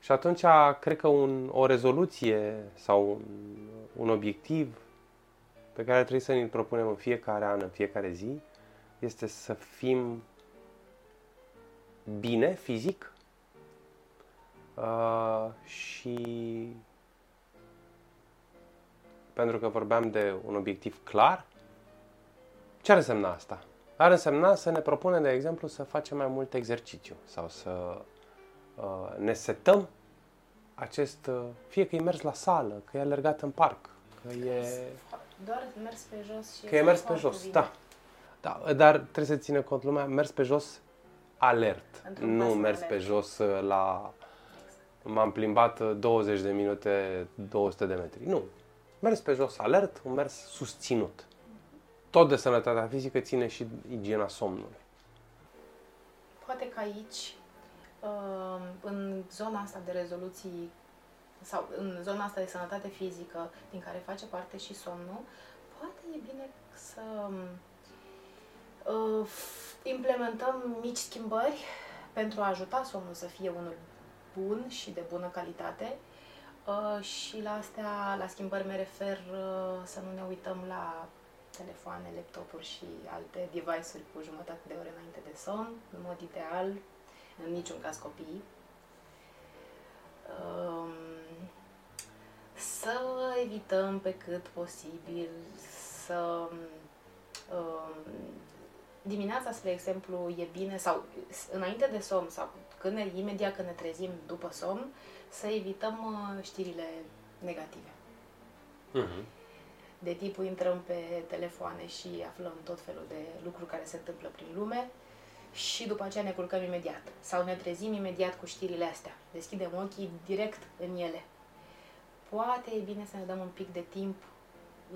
și atunci, cred că un, o rezoluție sau un, un obiectiv pe care trebuie să ne propunem în fiecare an, în fiecare zi, este să fim bine fizic uh, și pentru că vorbeam de un obiectiv clar, ce ar însemna asta? Ar însemna să ne propunem, de exemplu, să facem mai mult exercițiu sau să uh, ne setăm acest, uh, fie că e mers la sală, că e alergat în parc, că e... Doar mers pe jos și... Că e mers pe jos, da. da. Dar trebuie să țină cont lumea, mers pe jos alert. Într-un nu pas mers alert. pe jos uh, la... M-am plimbat uh, 20 de minute, 200 de metri. Nu. Mers pe jos alert, un mers susținut. Tot de sănătatea fizică ține și igiena somnului. Poate că aici, uh, în zona asta de rezoluții sau în zona asta de sănătate fizică, din care face parte și somnul, poate e bine să uh, f- implementăm mici schimbări pentru a ajuta somnul să fie unul bun și de bună calitate. Uh, și la astea, la schimbări mă refer uh, să nu ne uităm la telefoane, laptopuri și alte device-uri cu jumătate de ore înainte de somn, în mod ideal, în niciun caz copiii. Um, să evităm pe cât posibil să um, dimineața, spre exemplu, e bine sau înainte de somn sau când ne, imediat când ne trezim după somn, să evităm uh, știrile negative Mhm. De tipul intrăm pe telefoane și aflăm tot felul de lucruri care se întâmplă prin lume și după aceea ne culcăm imediat sau ne trezim imediat cu știrile astea. Deschidem ochii direct în ele. Poate e bine să ne dăm un pic de timp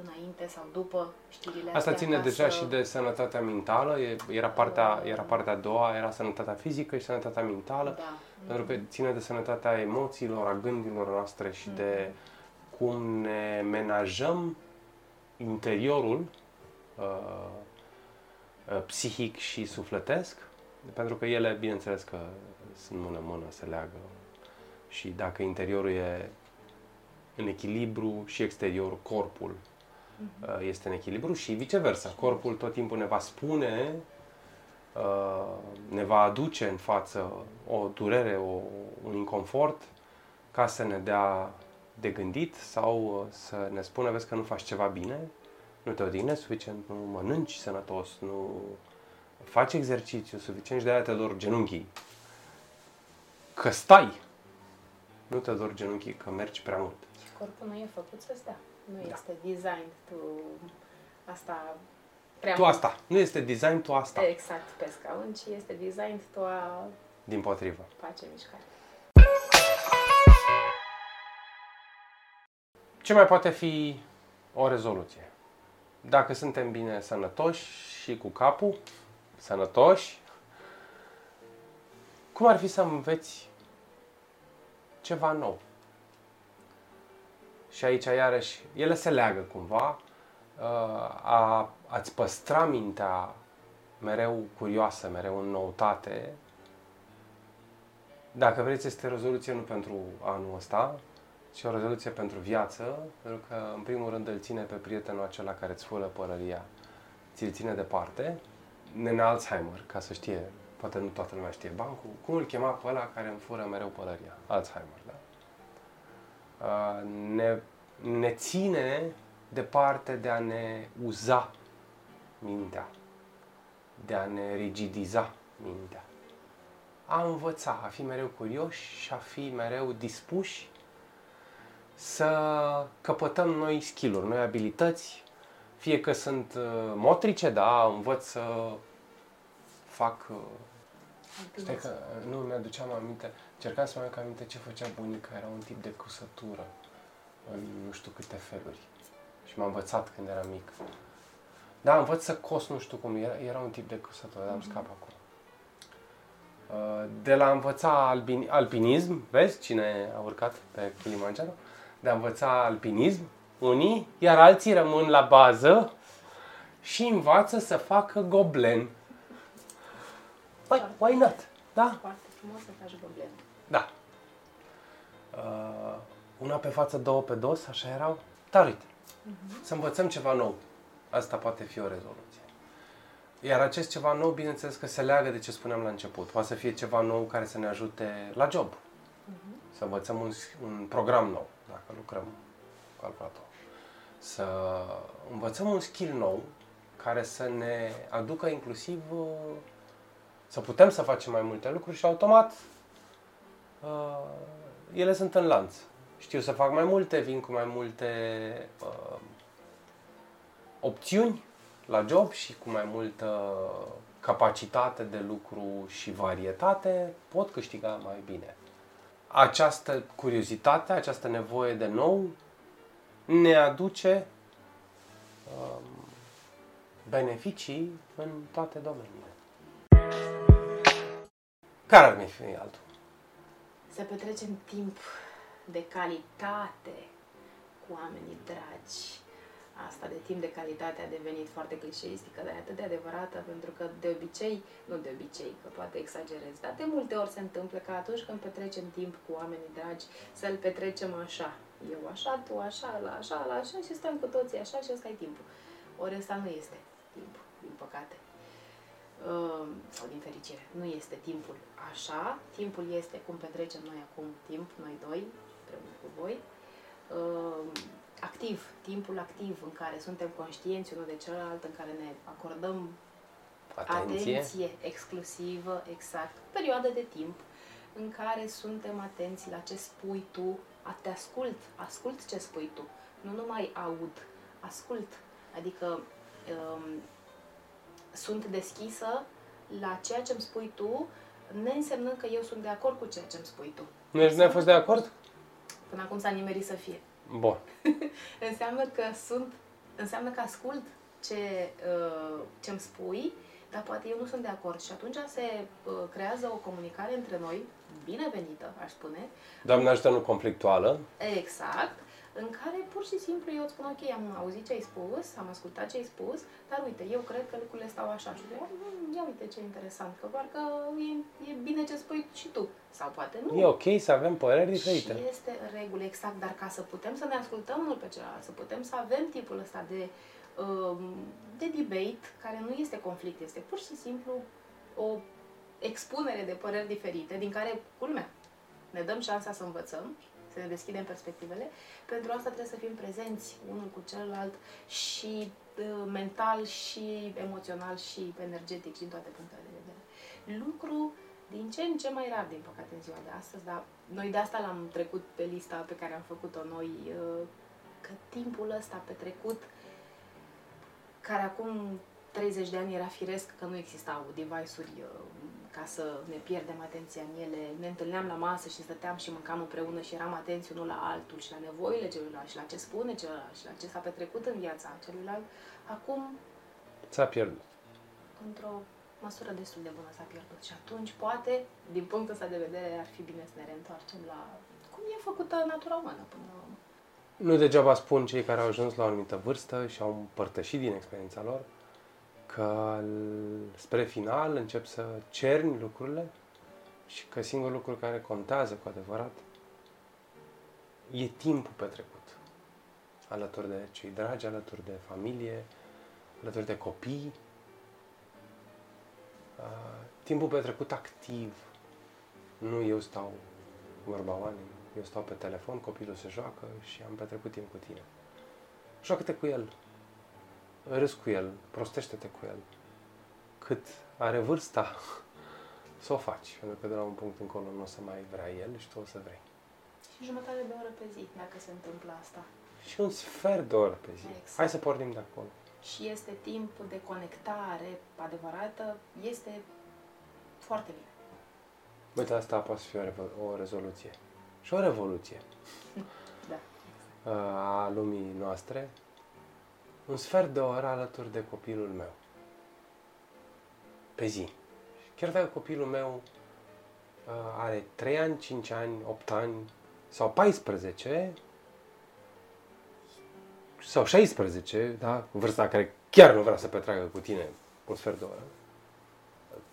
înainte sau după știrile astea. Asta ține ca deja să- și de sănătatea mentală, e- era partea, era partea a doua, era sănătatea fizică și sănătatea mentală, Da. pentru că ține de sănătatea emoțiilor, a gândurilor noastre și de cum ne menajăm interiorul uh, uh, psihic și sufletesc, pentru că ele, bineînțeles că sunt mână-mână, se leagă și dacă interiorul e în echilibru și exteriorul, corpul, uh, este în echilibru și viceversa. Corpul tot timpul ne va spune, uh, ne va aduce în față o durere, o, un inconfort, ca să ne dea de gândit sau uh, să ne spună, vezi că nu faci ceva bine, nu te odihnești suficient, nu mănânci sănătos, nu faci exercițiu suficient și de-aia te dor genunchii. Că stai, nu te dor genunchii, că mergi prea mult. Și corpul nu e făcut să stea. Nu Da. este designed to asta prea Tu mult. asta, nu este design, tu asta, Exact, pe scaun, ci este designed to a din potrivă. face mișcare. Ce mai poate fi o rezoluție? Dacă suntem bine sănătoși și cu capul, sănătoși, cum ar fi să înveți ceva nou? Și aici, iarăși, ele se leagă cumva. uh, A, a-ți păstra mintea mereu curioasă, mereu în noutate. Dacă vreți, este rezoluție nu pentru anul ăsta, ci o rezoluție pentru viață, pentru că, în primul rând, îl ține pe prietenul acela care îți fură părăria, ți-l ține departe, nene Alzheimer, ca să știe, poate nu toată lumea știe bancul, cum îl chema pe ăla care îmi fură mereu pălăria? Alzheimer, da? Uh, Ne, ne ține departe de a ne uza mintea, de a ne rigidiza mintea. A învăța, a fi mereu curioși și a fi mereu dispuși să căpătăm noi skill-uri, noi abilități, fie că sunt uh, motrice, da, învăț să fac... uh, Stai că uh, nu mi-aduceam aminte, încercam să-mi aduc aminte ce făcea bunica, era un tip de cusătură în nu știu câte feluri. Și m-a învățat când eram mic. Da, învăț să cos, nu știu cum, era, era un tip de cusătură, dar îmi scap acum. Uh, De la a învăța albin, alpinism, vezi cine a urcat pe Kilimanjaro? De a învăța alpinism, unii, iar alții rămân la bază și învață să facă goblen. Păi, why not? Da? Foarte frumos să faci goblen. Da. Uh, una pe față, două pe dos, așa erau? Dar uite, să învățăm ceva nou. Asta poate fi o rezoluție. Iar acest ceva nou, bineînțeles că se leagă de ce spuneam la început. Poate să fie ceva nou care să ne ajute la job. Să învățăm un, un program nou, dacă lucrăm cu calculator. Să învățăm un skill nou care să ne aducă inclusiv uh, să putem să facem mai multe lucruri și automat uh, ele sunt în lanț. Știu să fac mai multe, vin cu mai multe uh, opțiuni la job și cu mai multă capacitate de lucru și varietate, pot câștiga mai bine. Această curiozitate, această nevoie de nou, ne aduce um, beneficii în toate domeniile. Care ar fi altul? Să petrecem timp de calitate cu oamenii dragi, asta de timp de calitate a devenit foarte clișeistică, dar e atât de adevărată, pentru că de obicei, nu de obicei, că poate exagerez, dar de multe ori se întâmplă că atunci când petrecem timp cu oamenii dragi, să-l petrecem așa. Eu așa, tu așa, la așa, la așa și stăm cu toții așa și ăsta e timpul. Ori ăsta nu este timp, din păcate. Uh, sau din fericire. Nu este timpul așa. Timpul este cum petrecem noi acum timp, noi doi, împreună cu voi. Uh, activ, timpul activ în care suntem conștienți unul de celălalt, în care ne acordăm Atenție. atenție exclusivă, exact, o perioadă de timp în care suntem atenți la ce spui tu, a te ascult, ascult ce spui tu, nu numai aud, ascult, adică um, sunt deschisă la ceea ce îmi spui tu, neînsemnând că eu sunt de acord cu ceea ce îmi spui tu. Nu ești, n-ai fost de acord? Până acum s-a nimerit să fie. Bun. înseamnă că sunt, înseamnă că ascult ce, uh, ce îmi spui, dar poate eu nu sunt de acord. Și atunci se uh, creează o comunicare între noi, binevenită, aș spune. Doamne ajută, nu conflictuală. Exact în care pur și simplu eu îți spun, ok, am auzit ce ai spus, am ascultat ce ai spus, dar uite, eu cred că lucrurile stau așa și eu, mm, ia uite ce interesant, că parcă e, e bine ce spui și tu, sau poate nu. E ok să avem păreri diferite. Și este regulă, exact, dar ca să putem să ne ascultăm unul pe celălalt, să putem să avem tipul ăsta de, um, de debate, care nu este conflict, este pur și simplu o expunere de păreri diferite, din care, culmea, ne dăm șansa să învățăm să ne deschidem perspectivele. Pentru asta trebuie să fim prezenți unul cu celălalt și uh, mental și emoțional și energetic și din toate punctele de vedere. Lucru din ce în ce mai rar, din păcate, în ziua de astăzi, dar noi de asta l-am trecut pe lista pe care am făcut-o noi, uh, că timpul ăsta petrecut, care acum 30 de ani era firesc că nu existau device-uri uh, ca să ne pierdem atenția în ele. Ne întâlneam la masă și stăteam și mâncam împreună și eram atenți unul la altul și la nevoile celuilalt și la ce spune celălalt și la ce s-a petrecut în viața celuilalt. Acum s-a pierdut. Într-o măsură destul de bună s-a pierdut și atunci poate, din punctul ăsta de vedere, ar fi bine să ne reîntoarcem la cum e făcută natura umană până la urmă. Nu degeaba spun cei care au ajuns la o anumită vârstă și au împărtășit din experiența lor că spre final încep să cerni lucrurile și că singurul lucru care contează cu adevărat e timpul petrecut alături de cei dragi, alături de familie, alături de copii. timpul petrecut activ. Nu eu stau vorba oamenii, eu stau pe telefon, copilul se joacă și am petrecut timp cu tine. Joacă-te cu el, râs cu el, prostește-te cu el. Cât are vârsta, să o faci. Pentru că de la un punct încolo nu o să mai vrea el și tu o să vrei. Și jumătate de oră pe zi, dacă se întâmplă asta. Și un sfert de oră pe zi. Exact. Hai să pornim de acolo. Și este timp de conectare adevărată, este foarte bine. Uite, asta poate fi o, o rezoluție. Și o revoluție. da. A lumii noastre, un sfert de oră alături de copilul meu. Pe zi. Chiar dacă copilul meu uh, are 3 ani, 5 ani, 8 ani sau 14 sau 16, da? vârsta care chiar nu vrea să petreacă cu tine un sfert de oră.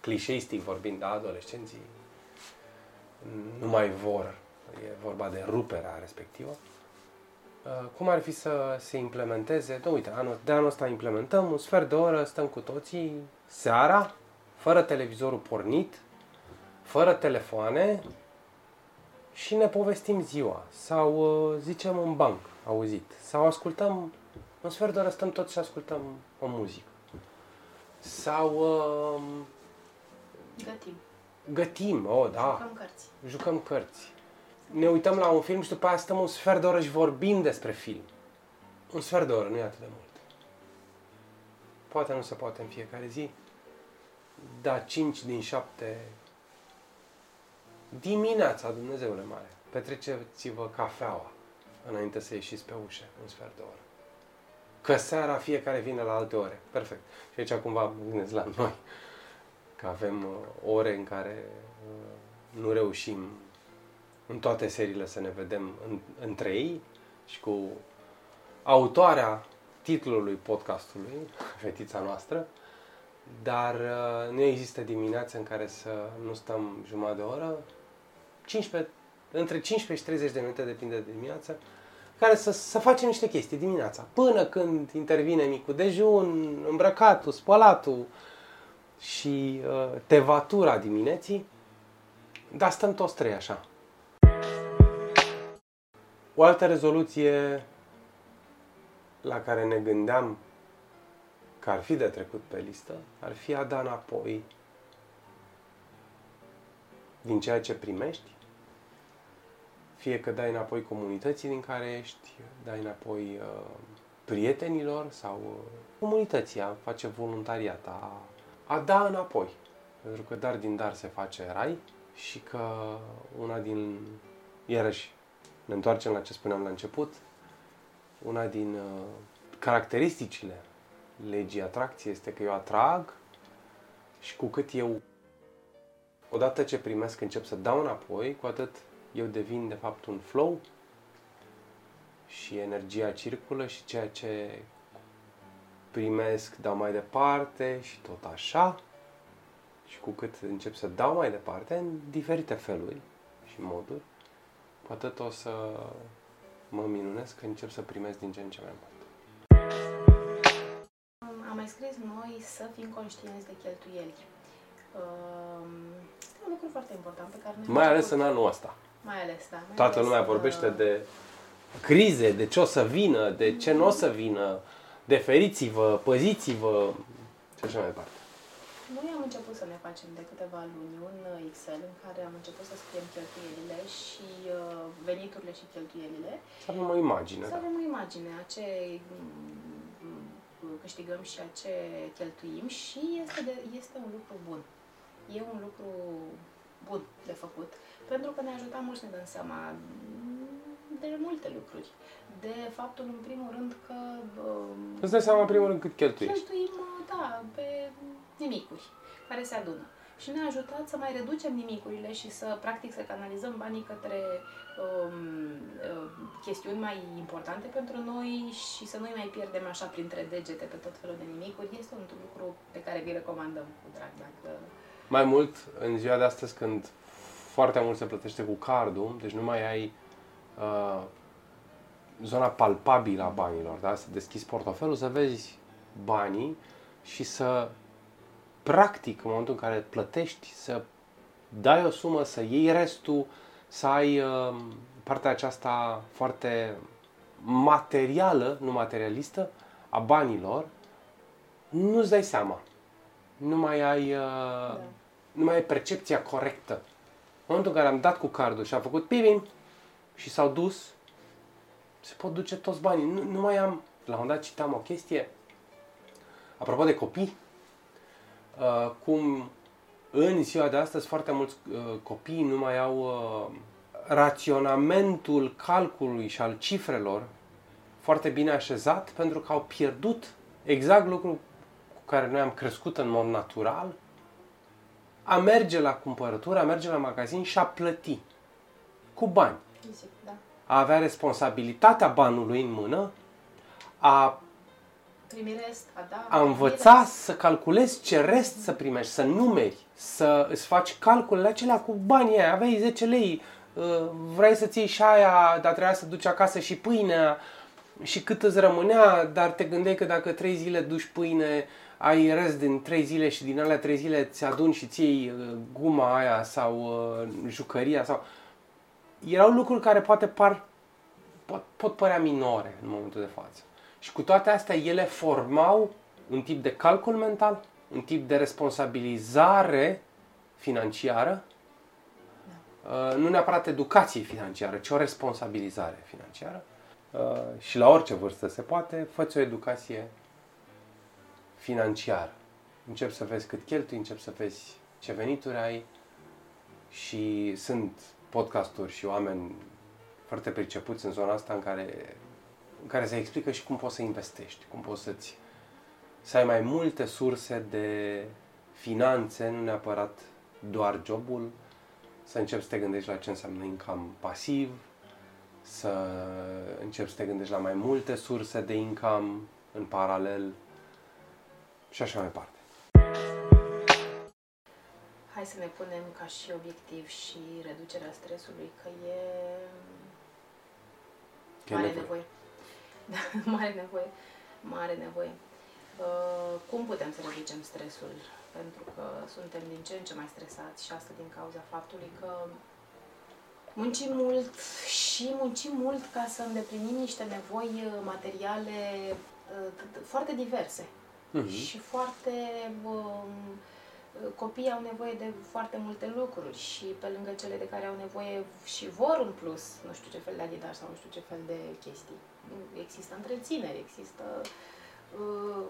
Clișeistic vorbind, da, adolescenții nu mai vor, e vorba de ruperea respectivă. Uh, cum ar fi să se implementeze? Da, uite, anul, de anul ăsta implementăm un sfert de oră, stăm cu toții seara, fără televizorul pornit, fără telefoane și ne povestim ziua. Sau uh, zicem în banc, auzit. Sau ascultăm, un sfert de oră stăm toți și ascultăm o muzică. Sau... Uh, gătim. Gătim, oh, da. Jucăm cărți. Jucăm cărți ne uităm la un film și după aia stăm un sfert de oră și vorbim despre film. Un sfert de oră, nu e atât de mult. Poate nu se poate în fiecare zi, da 5 din 7 dimineața, Dumnezeule mare, petreceți-vă cafeaua înainte să ieșiți pe ușă, un sfert de oră. Că seara fiecare vine la alte ore. Perfect. Și aici cumva mă gândesc la noi. Că avem uh, ore în care uh, nu reușim în toate seriile să ne vedem în, între ei și cu autoarea titlului podcastului, fetița noastră, dar uh, nu există dimineață în care să nu stăm jumătate de oră, 15, între 15 și 30 de minute, depinde de dimineață, care să, să facem niște chestii dimineața, până când intervine micul dejun, îmbrăcatul, spălatul și uh, tevatura dimineții, dar stăm toți trei așa. O altă rezoluție la care ne gândeam că ar fi de trecut pe listă, ar fi a da înapoi din ceea ce primești, fie că dai înapoi comunității din care ești, dai înapoi uh, prietenilor sau uh, comunității, a face voluntariat, a, a da înapoi. Pentru că dar din dar se face rai și că una din, iarăși, ne întoarcem la ce spuneam la început, una din uh, caracteristicile legii atracției este că eu atrag și cu cât eu, odată ce primesc, încep să dau înapoi, cu atât eu devin de fapt un flow și energia circulă și ceea ce primesc dau mai departe și tot așa. Și cu cât încep să dau mai departe, în diferite feluri și moduri, cu atât o să mă minunesc că încep să primesc din ce în ce mai mult. Am mai scris noi să fim conștienți de cheltuieli. Um, este un lucru foarte important pe care noi Mai ales în anul ăsta. Mai ales, da. Mai Toată ales, lumea uh, vorbește de crize, de ce o să vină, de ce nu o să vină, deferiți-vă, păziți-vă și așa mai departe. Noi am început să ne facem de câteva luni un Excel în care am început să scriem cheltuielile și uh, veniturile și cheltuielile. Să avem o imagine. Să Da. avem o imagine a ce mm, câștigăm și a ce cheltuim și este, de, este un lucru bun. E un lucru bun de făcut, pentru că ne ajută mult să ne dăm seama de multe lucruri. De faptul, în primul rând, că um, Îți dai seama, în primul rând, cât cheltuiești. cheltuim, da, pe nimicuri care se adună. Și ne-a ajutat să mai reducem nimicurile și să, practic, să canalizăm banii către um, um, chestiuni mai importante pentru noi și să nu-i mai pierdem așa printre degete pe tot felul de nimicuri. Este un lucru pe care vi recomandăm cu drag, dacă... Mai mult, în ziua de astăzi, când foarte mult se plătește cu cardul, deci nu mai ai uh, zona palpabilă a banilor, da? Să deschizi portofelul, să vezi banii și să, practic, în momentul în care plătești, să dai o sumă, să iei restul, să ai uh, partea aceasta foarte materială, nu materialistă, a banilor, nu-ți dai seama. Nu mai ai, uh, Da. nu mai ai percepția corectă. În momentul în care am dat cu cardul și am făcut pibim și s-au dus, se pot duce toți banii. Nu, nu mai am... La un moment dat citam o chestie, apropo de copii, uh, cum în ziua de astăzi foarte mulți uh, copii nu mai au uh, raționamentul calculului și al cifrelor foarte bine așezat pentru că au pierdut exact lucrul cu care noi am crescut în mod natural, a merge la cumpărătură, a merge la magazin și a plăti cu bani. Fizic, da. A avea responsabilitatea banului în mână, a Primi rest, a da. a primi învăța rest. să calculezi ce rest să primești, să numeri, să îți faci calculele acelea cu banii aia. Aveai 10 lei, uh, vrei să ții și aia, dar trebuia să duci acasă și pâinea și cât îți rămânea, dar te gândeai că dacă 3 zile duci pâine, ai rest din 3 zile și din alea 3 zile ți aduni și ți iei uh, guma aia sau uh, jucăria sau... Erau lucruri care poate par, pot, pot părea minore în momentul de față. Și cu toate astea, ele formau un tip de calcul mental, un tip de responsabilizare financiară, uh, nu neapărat educație financiară, ci o responsabilizare financiară. Uh, Și la orice vârstă se poate, fă o educație financiară. începi să vezi cât cheltui, începi să vezi ce venituri ai și sunt podcasturi și oameni foarte pricepuți în zona asta în care, în care se explică și cum poți să investești, cum poți să-ți să ai mai multe surse de finanțe, nu neapărat doar jobul, să începi să te gândești la ce înseamnă income pasiv, să începi să te gândești la mai multe surse de income în paralel și așa mai departe. Hai să ne punem ca și obiectiv și reducerea stresului, că e Că e mare nevoie. nevoie. Da, mare nevoie. Mare nevoie. Uh, cum putem să reducem stresul? Pentru că suntem din ce în ce mai stresați și asta din cauza faptului că muncim mult și muncim mult ca să îndeplinim niște nevoi uh, materiale uh, foarte diverse Mhm. și foarte um, copiii au nevoie de foarte multe lucruri și pe lângă cele de care au nevoie și vor în plus, nu știu ce fel de adidas sau nu știu ce fel de chestii. Există întrețineri, există uh,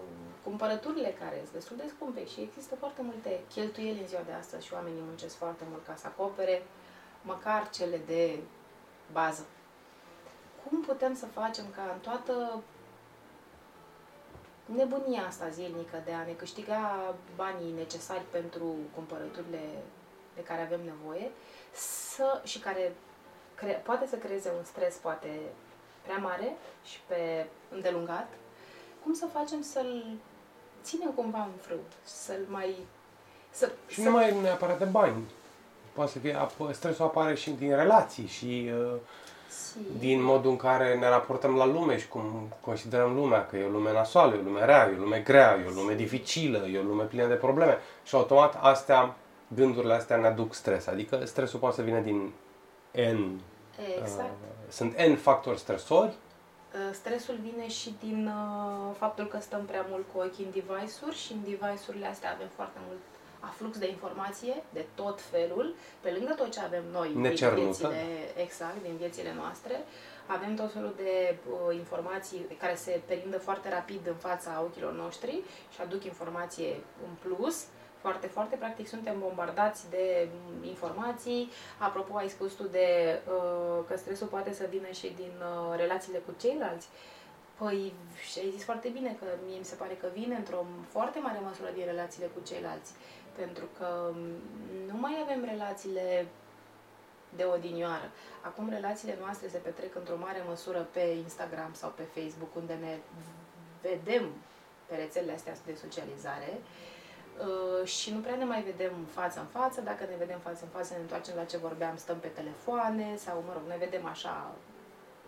cumpărăturile care sunt destul de scumpe și există foarte multe cheltuieli în ziua de astăzi și oamenii muncesc foarte mult ca să acopere măcar cele de bază. Cum putem să facem ca în toată nebunia asta zilnică de a ne câștiga banii necesari pentru cumpărăturile de care avem nevoie să, și care cre, poate să creeze un stres poate prea mare și pe îndelungat, cum să facem să-l ținem cumva în frâu, să-l mai... Să, Și să, nu mai e neapărat de bani. Poate să fie, ap- stresul apare și din relații și uh, si- din modul în care ne raportăm la lume și cum considerăm lumea, că e o lume nasoală, e o lume rea, e o lume grea, e o lume dificilă, e o lume plină de probleme. Și automat astea, gândurile astea ne aduc stres. Adică stresul poate să vină din N, Exact. uh, sunt N factori stresori, Uh, Stresul vine și din uh, faptul că stăm prea mult cu ochii în device-uri și în device-urile astea avem foarte mult aflux de informație de tot felul, pe lângă tot ce avem noi din Necernută. viețile, exact, din viețile noastre, avem tot felul de uh, informații care se perindă foarte rapid în fața ochilor noștri și aduc informație în plus. Foarte, foarte practic suntem bombardați de mm, informații. Apropo, ai spus tu de uh, că stresul poate să vină și din uh, relațiile cu ceilalți. Păi, și ai zis foarte bine că mie mi se pare că vine într-o foarte mare măsură din relațiile cu ceilalți. Pentru că mm, nu mai avem relațiile de odinioară. Acum relațiile noastre se petrec într-o mare măsură pe Instagram sau pe Facebook, unde ne vedem pe rețelele astea de socializare uh, și nu prea ne mai vedem față în față. Dacă ne vedem față în față, ne întoarcem la ce vorbeam, stăm pe telefoane sau, mă rog, ne vedem așa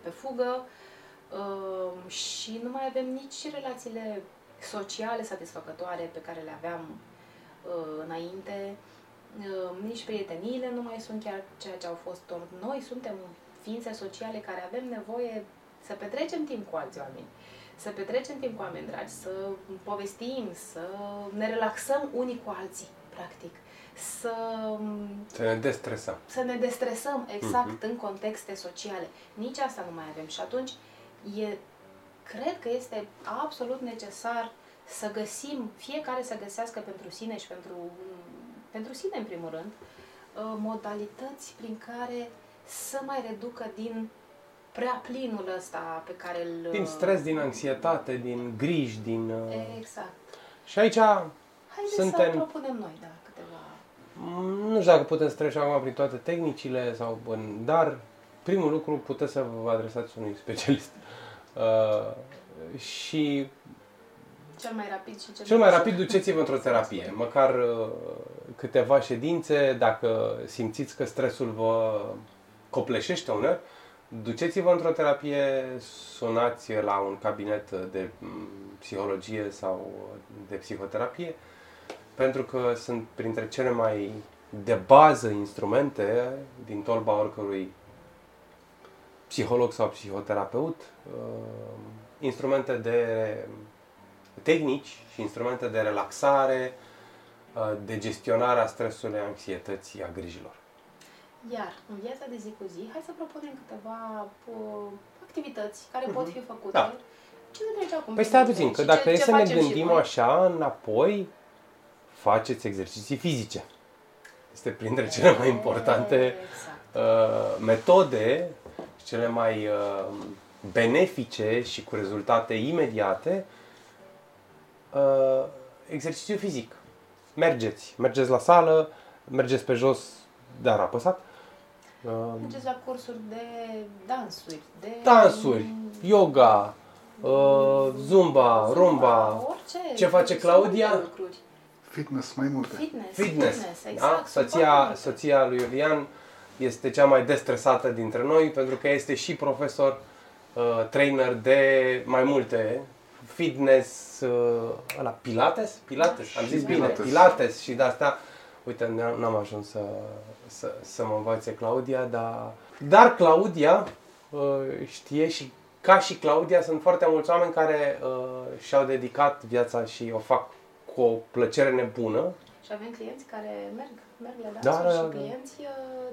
pe fugă uh, și nu mai avem nici relațiile sociale satisfăcătoare pe care le aveam uh, înainte, uh, nici prieteniile nu mai sunt chiar ceea ce au fost. Ori noi suntem ființe sociale care avem nevoie să petrecem timp cu alți oameni, să petrecem timp cu oameni dragi, să povestim, să ne relaxăm unii cu alții, practic. Să, să ne destresăm. să ne destresăm exact în contexte sociale. Nici asta nu mai avem. Și atunci e, cred că este absolut necesar să găsim, fiecare să găsească pentru sine și pentru, pentru sine în primul rând, uh, modalități prin care să mai reducă din prea plinul ăsta pe care îl... Din stres, din anxietate, din griji, din... uh, Exact. Și aici Haideți Suntem- să propunem noi, da, câteva... Mm, Nu știu dacă putem să trecem acum prin toate tehnicile, sau, bun, dar primul lucru puteți să vă adresați unui specialist. Uh, și Cel mai rapid și cel, cel mai rapid duceți-vă într-o terapie, măcar uh, câteva ședințe, dacă simțiți că stresul vă copleșește uneori, duceți-vă într-o terapie, sunați la un cabinet de mm, psihologie sau de psihoterapie, pentru că sunt printre cele mai de bază instrumente din tolba oricărui psiholog sau psihoterapeut, uh, instrumente de tehnici și instrumente de relaxare, uh, de gestionare a stresului, a anxietății, a grijilor. Iar în viața de zi cu zi, hai să propunem câteva uh, activități care pot fi făcute. Da. Ce ne trece acum? Păi prin stai minte puțin, că și dacă ce, e ce să ne facem și gândim noi? așa înapoi, faceți exerciții fizice. Este printre cele mai importante Exact. uh, metode, cele mai uh, benefice și cu rezultate imediate, uh, exercițiu fizic. Mergeți, mergeți la sală, mergeți pe jos, dar apăsat. Uh, Mergeți la cursuri de dansuri, de... dansuri, yoga, uh, zumba, rumba, orice. Ce face Sunt Claudia? multe lucruri. Fitness, mai multe. Fitness, fitness. exact. da? sunt soția, foarte multe. soția lui Iulian este cea mai destresată dintre noi pentru că este și profesor, uh, trainer de mai multe fitness, uh, ăla, pilates? Pilates, am Și zis bine, pilates. pilates și de asta, uite, n- n-am ajuns să, să, să mă învațe Claudia, dar, dar Claudia uh, știe și ca și Claudia sunt foarte mulți oameni care uh, și-au dedicat viața și o fac cu o plăcere nebună Și avem clienți care merg, merg la Da, dansuri da, și da. clienți uh,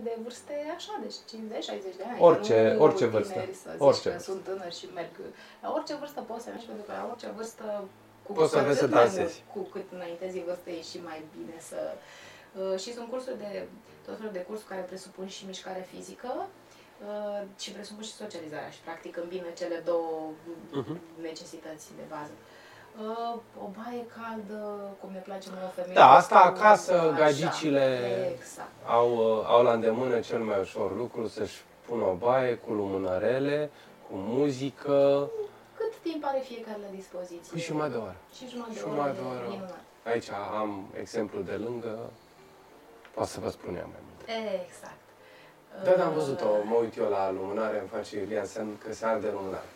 de vârste așa, deci 50-60 de ani. Orice- nu orice tineri vârstă. Să zici Orice că vârstă. sunt tânăr și merg. La orice vârstă poți să mergi, pentru că la orice vârstă cu Poți să cu înveți atât să mai dansezi. mult, Cu cât înaintezi vârstă e și mai bine să... Uh, și sunt cursuri de, tot felul de cursuri care presupun și mișcare fizică uh, și presupun și socializarea și practic îmbină cele două Mhm. necesități de bază. Uh, o baie caldă, cum ne place nouă femeie. Da, asta acasă, așa, gagicile Exact. au, uh, au la îndemână cel mai ușor lucru să-și pună o baie cu lumânărele, cu muzică, Cât timp are fiecare la dispoziție? Păi și jumătate de oră. Și jumătate de Jumătate oră. de oră. minunat. Aici am exemplu de lângă, pot să vă spun eu mai mult. Exact. Da, da, am văzut-o, mă uit eu la lumânare, îmi face Iulian semn că se arde lumânare.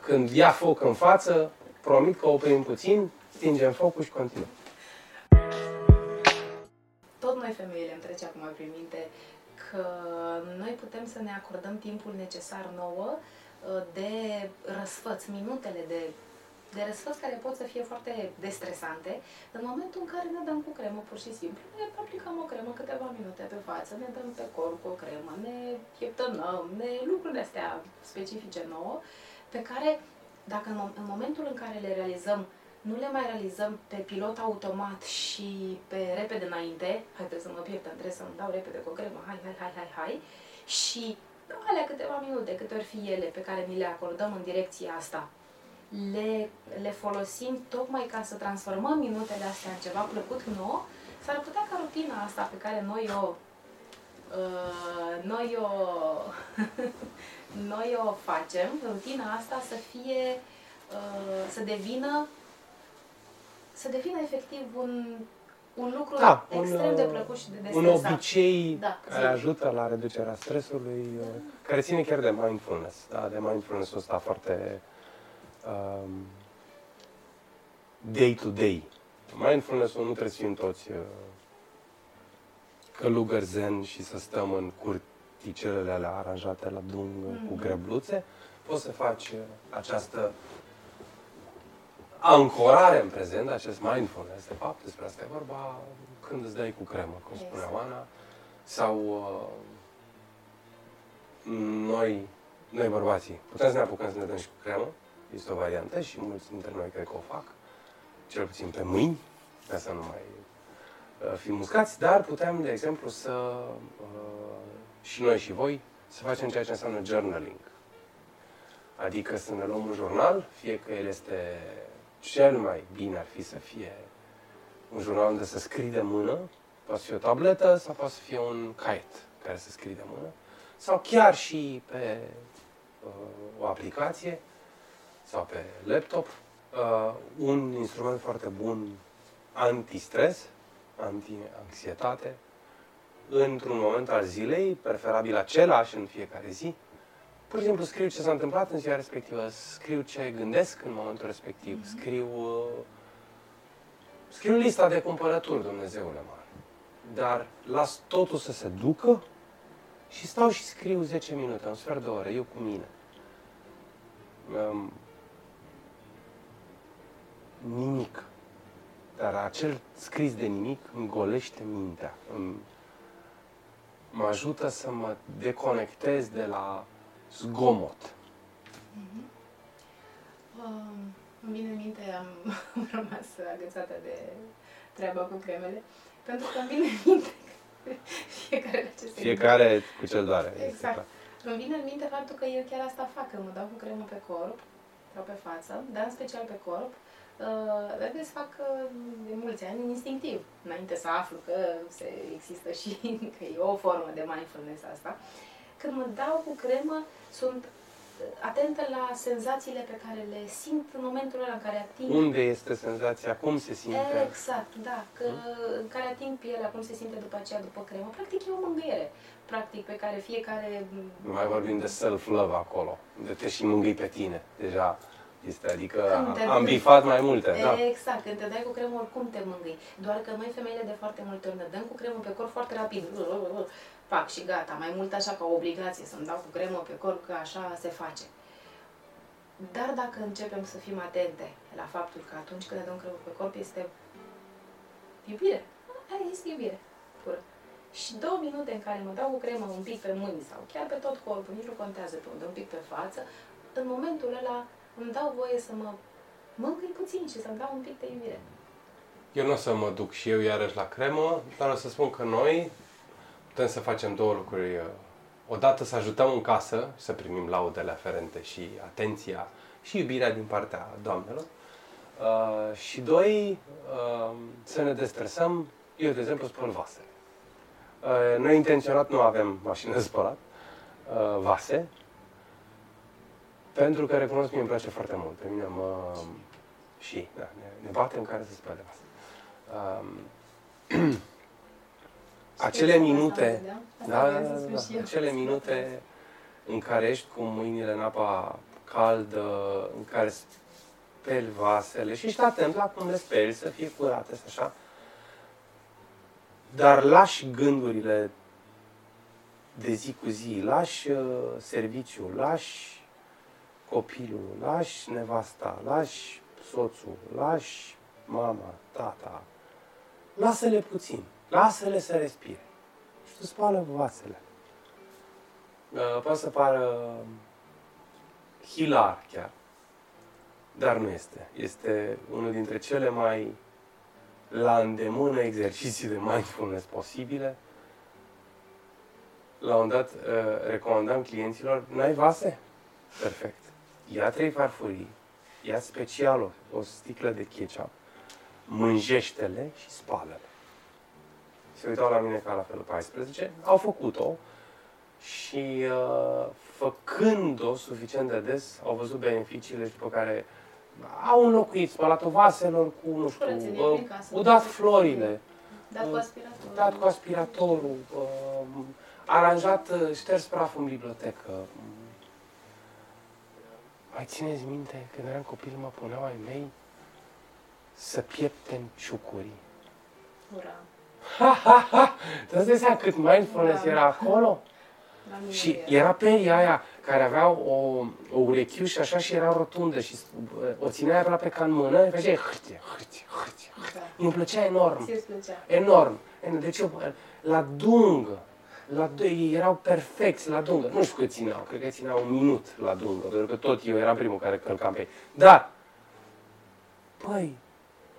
Când ia foc în față, promit că oprim puțin, stingem focul și continuăm. Tot noi femeile îmi trece acum prin minte că noi putem să ne acordăm timpul necesar nouă uh, de răsfăț, minutele de, de răsfăț care pot să fie foarte destresante, în momentul în care ne dăm cu cremă pur și simplu. Ne aplicăm o cremă câteva minute pe față, ne dăm pe corp cu o cremă, ne pieptănăm, ne lucrurile astea specifice nouă, pe care dacă în, mom- în momentul în care le realizăm nu le mai realizăm pe pilot automat și pe repede înainte, hai trebuie să mă pieptăm, trebuie să-mi dau repede cu o cremă, hai, hai, hai, hai, hai, și alea câteva minute, câte ori fi ele pe care mi le acordăm în direcția asta, le, le folosim tocmai ca să transformăm minutele astea în ceva plăcut nouă, s-ar putea ca rutina asta pe care noi o uh, noi o noi o facem, rutina asta să fie uh, să devină să devină efectiv un, un lucru Da, un, extrem de uh, plăcut și de Un destresant. obicei Da, care zi. ajută la reducerea stresului, uh, care ține chiar de mindfulness, da? de mindfulness-ul ăsta foarte um, day-to-day. Mindfulness-ul nu trebuie să fim toți uh, călugări zen și să stăm în curticelele alea aranjate la dung cu Mhm. grebluțe. Poți să faci uh, această ancorare în prezent, acest mindfulness, de fapt, despre asta e vorba când îți dai cu cremă, cum spunea Exact. Oana, sau uh, noi, noi bărbații, putem să ne apucăm să ne dăm și cu cremă, este o variantă și mulți dintre noi cred că o fac, cel puțin pe mâini, ca să nu mai uh, fim muscați, dar putem, de exemplu, să uh, și noi și voi să facem ceea ce înseamnă journaling. Adică să ne luăm un jurnal, fie că el este cel mai bine ar fi să fie un jurnal unde să scrii de mână, poate să fie o tabletă sau poate să fie un caiet care să scrii de mână, sau chiar și pe uh, o aplicație sau pe laptop, uh, un instrument foarte bun anti-stres, anti-anxietate, într-un moment al zilei, preferabil același în fiecare zi, pur și simplu scriu ce s-a întâmplat în ziua respectivă, scriu ce gândesc în momentul respectiv, scriu, uh, scriu lista de cumpărături, Dumnezeule mare. Dar las totul să se ducă și stau și scriu 10 minute, un sfert de oră, eu cu mine. Um, nimic. Dar acel scris de nimic îmi golește mintea. Îmi, mă ajută să mă deconectez de la zgomot. Um, îmi vine în minte, am, am rămas agățată de treaba cu cremele, pentru că îmi vine în minte fiecare la ce se Fiecare cu cel doare. este Exact. clar. Îmi vine în minte faptul că eu chiar asta fac, că mă dau cu cremă pe corp sau pe față, dar în special pe corp. Uh, vedeți, fac uh, de mulți ani instinctiv, înainte să aflu că se există și că e o formă de mindfulness asta. Când mă dau cu cremă, sunt uh, atentă la senzațiile pe care le simt în momentul ăla în care ating Unde este senzația? Cum se simte? Exact, da. Că, în care ating pielea, cum se simte după aceea, după cremă. Practic e o mângâiere, practic, pe care fiecare... Nu mai vorbim de self-love acolo, de te și mângâi pe tine. Deja este, adică Când te- am bifat mai multe, da. Exact, când te dai cu cremă, oricum te mângâi. Doar că noi, femeile, de foarte multe ori ne dăm cu cremă pe corp foarte rapid. Pac și gata. Mai mult așa ca o obligație să-mi dau cu cremă pe corp, că așa se face. Dar dacă începem să fim atente la faptul că atunci când ne dăm cremă pe corp este iubire. Aia este iubire pură. Și două minute în care mă dau cu cremă un pic pe mâini sau chiar pe tot corpul, nici nu contează pe unde, un pic pe față, în momentul ăla îmi dau voie să mă mângâi puțin și să-mi dau un pic de iubire. Eu nu o să mă duc și eu iarăși la cremă, dar o să spun că noi putem să facem două lucruri. Odată să ajutăm în casă și să primim laudele aferente și atenția și iubirea din partea doamnelor. Uh, și doi, uh, să ne destresăm. Eu, de exemplu, spăl vasele. Uh, noi intenționat nu avem mașină de spălat, uh, vase, pentru că recunosc că mi place foarte mult. Pe mine mă... Și, da, ne, ne batem care să spele vase. Um, acele Sper să minute, vedea. Asta da, da, vreau da, să spun da, și eu. acele minute în care ești cu mâinile în apa caldă, în care speli vasele și ești atent la cum le speli, să fie curate, să așa. Dar lași gândurile de zi cu zi, lași uh, serviciul, lași copilul, lași nevasta, lași soțul, lași mama, tata. Lasă-le puțin, lasă-le să respire. Și tu spală vasele. Uh, poate să pară hilar chiar, dar nu este. Este unul dintre cele mai la îndemână exerciții de mindfulness posibile. La un dat uh, recomandam clienților, n-ai vase? Perfect. Ia trei farfurii, ia special o, o sticlă de ketchup, mânjește-le și spală-le. Se uitau la mine ca la felul 14, au făcut-o și uh, făcând-o suficient de des, au văzut beneficiile și după care au înlocuit spălatul vaselor cu, nu știu, Curățenie uh, prin casă. udat florile, Dat cu Uh, aspirator. dat cu aspiratorul, uh, aranjat, uh, șters praful în bibliotecă. Mai țineți minte, când eram copil, mă puneau ai mei să pieptem ciucurii. Ura. Tu îți dai seama cât mindfulness Da. era acolo? La mine Și nu era peria aia care avea o, o urechiușă așa și era rotundă și uh, o ținea aproape ca în mână, și făceai hârtie, hârtie, hârtie. Da. Îmi plăcea enorm. Ție-ți plăcea. Enorm. Deci eu, la dungă, la, ei erau perfecți la dungă. Nu știu cât țineau, cred că țineau un minut la dungă, pentru că tot eu eram primul care călcam pe ei. Dar, păi,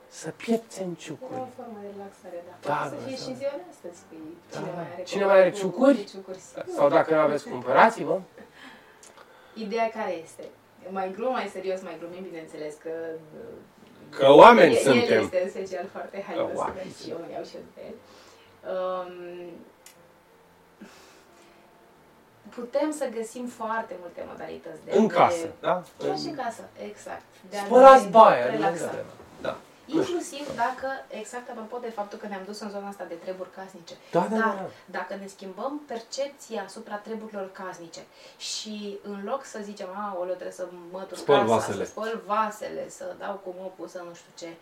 să piepțe în Era o ciucuri. formă de relaxare, da. Da, Poate să da, fie da. și în ziua de astăzi. Păi, Da, cine da. mai are Cine copii mai are cu- ciucuri? cu ciucuri, sigur. Sau dacă nu aveți, cumpărați-vă. Ideea care este? Mai glum, mai serios, mai glumim, bineînțeles că... Că oameni el, suntem. El este în special foarte haios oameni și eu îmi iau și eu de el. Um, putem să găsim foarte multe modalități de În de- casă, da? Chiar și în casă, exact. De a Spălați ne baia, nu relaxa. mai trebuie. Da. Inclusiv dacă, exact apropo de faptul că ne-am dus în zona asta de treburi casnice. Da, da, Dar da. dacă ne schimbăm percepția asupra treburilor casnice și în loc să zicem, aoleu, trebuie să mătur Spăl casa, vasele." să spăl vasele, să dau cu mopul, să nu știu ce,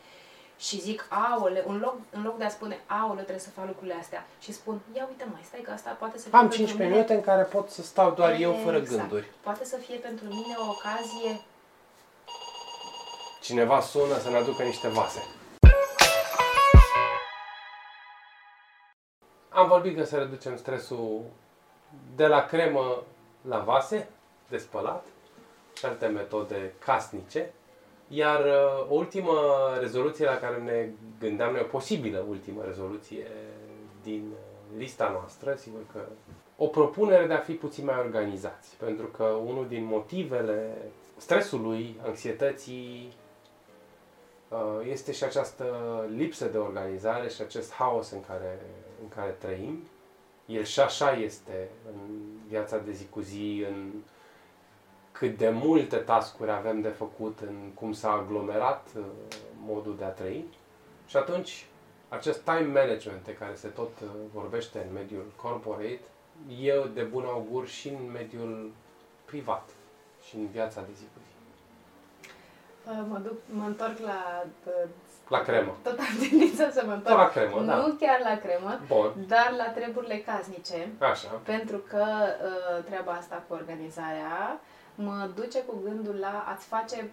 și zic, aole, în loc, în loc de a spune, aole, trebuie să fac lucrurile astea, și spun, ia uite mai, stai că asta poate să fie Am pentru 15 mine- minute în care pot să stau doar eu fără Exact. gânduri. Poate să fie pentru mine o ocazie Cineva sună să ne aducă niște vase. Am vorbit că să reducem stresul de la cremă la vase de spălat și alte metode casnice Iar uh, o ultimă rezoluție la care ne gândeam noi, o posibilă ultimă rezoluție din uh, lista noastră, sigur că o propunere de a fi puțin mai organizați. Pentru că unul din motivele stresului, anxietății, uh, este și această lipsă de organizare și acest haos în care, în care trăim. El și așa este în viața de zi cu zi, în cât de multe tascuri avem de făcut, în cum s-a aglomerat uh, modul de a trăi. Și atunci, acest time management de care se tot uh, vorbește în mediul corporate, e de bun augur și în mediul privat și în viața de zi cu zi. Uh, Mă, duc, mă întorc la... uh, La cremă. Tot am tendința să mă Tot întorc. la cremă, nu da. chiar la cremă, Bun, dar la treburile casnice. așa. Pentru că uh, treaba asta cu organizarea mă duce cu gândul la a-ți face,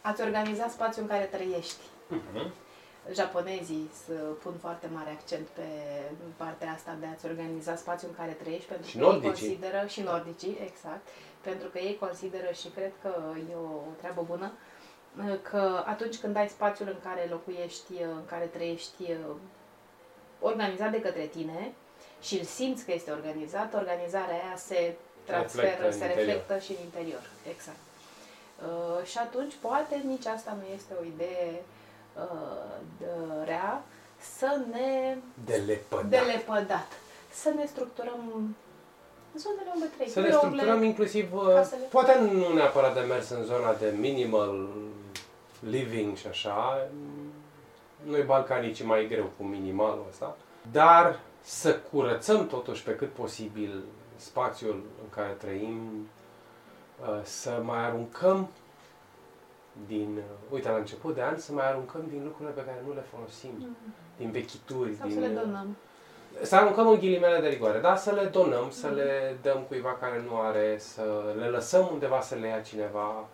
a-ți organiza spațiul în care trăiești. Mhm. Japonezii să pun foarte mare accent pe partea asta de a-ți organiza spațiul în care trăiești, pentru Și că ei nordicii. consideră, și nordicii, exact, pentru că ei consideră și cred că e o treabă bună, că atunci când ai spațiul în care locuiești, în care trăiești, organizat de către tine și îl simți că este organizat, organizarea aia se transferă, Reflectă în se interior. reflectă și în interior. Exact. Uh, și atunci, poate nici asta nu este o idee uh, de- rea, să ne De lepădat. de lepădat, să ne structurăm zonele unde trăim. Să ne birourile, structurăm inclusiv, uh, casele. poate nu neapărat de mers în zona de minimal living și așa, noi balcanici e mai greu cu minimalul ăsta, dar să curățăm totuși pe cât posibil spațiul în care trăim, uh, să mai aruncăm din, uh, uite, la început de an, să mai aruncăm din lucrurile pe care nu le folosim, din vechituri, Sau din... să le uh, donăm. să aruncăm în ghilimele de rigoare, da? Să le donăm, să le dăm cuiva care nu are, să le lăsăm undeva să le ia cineva.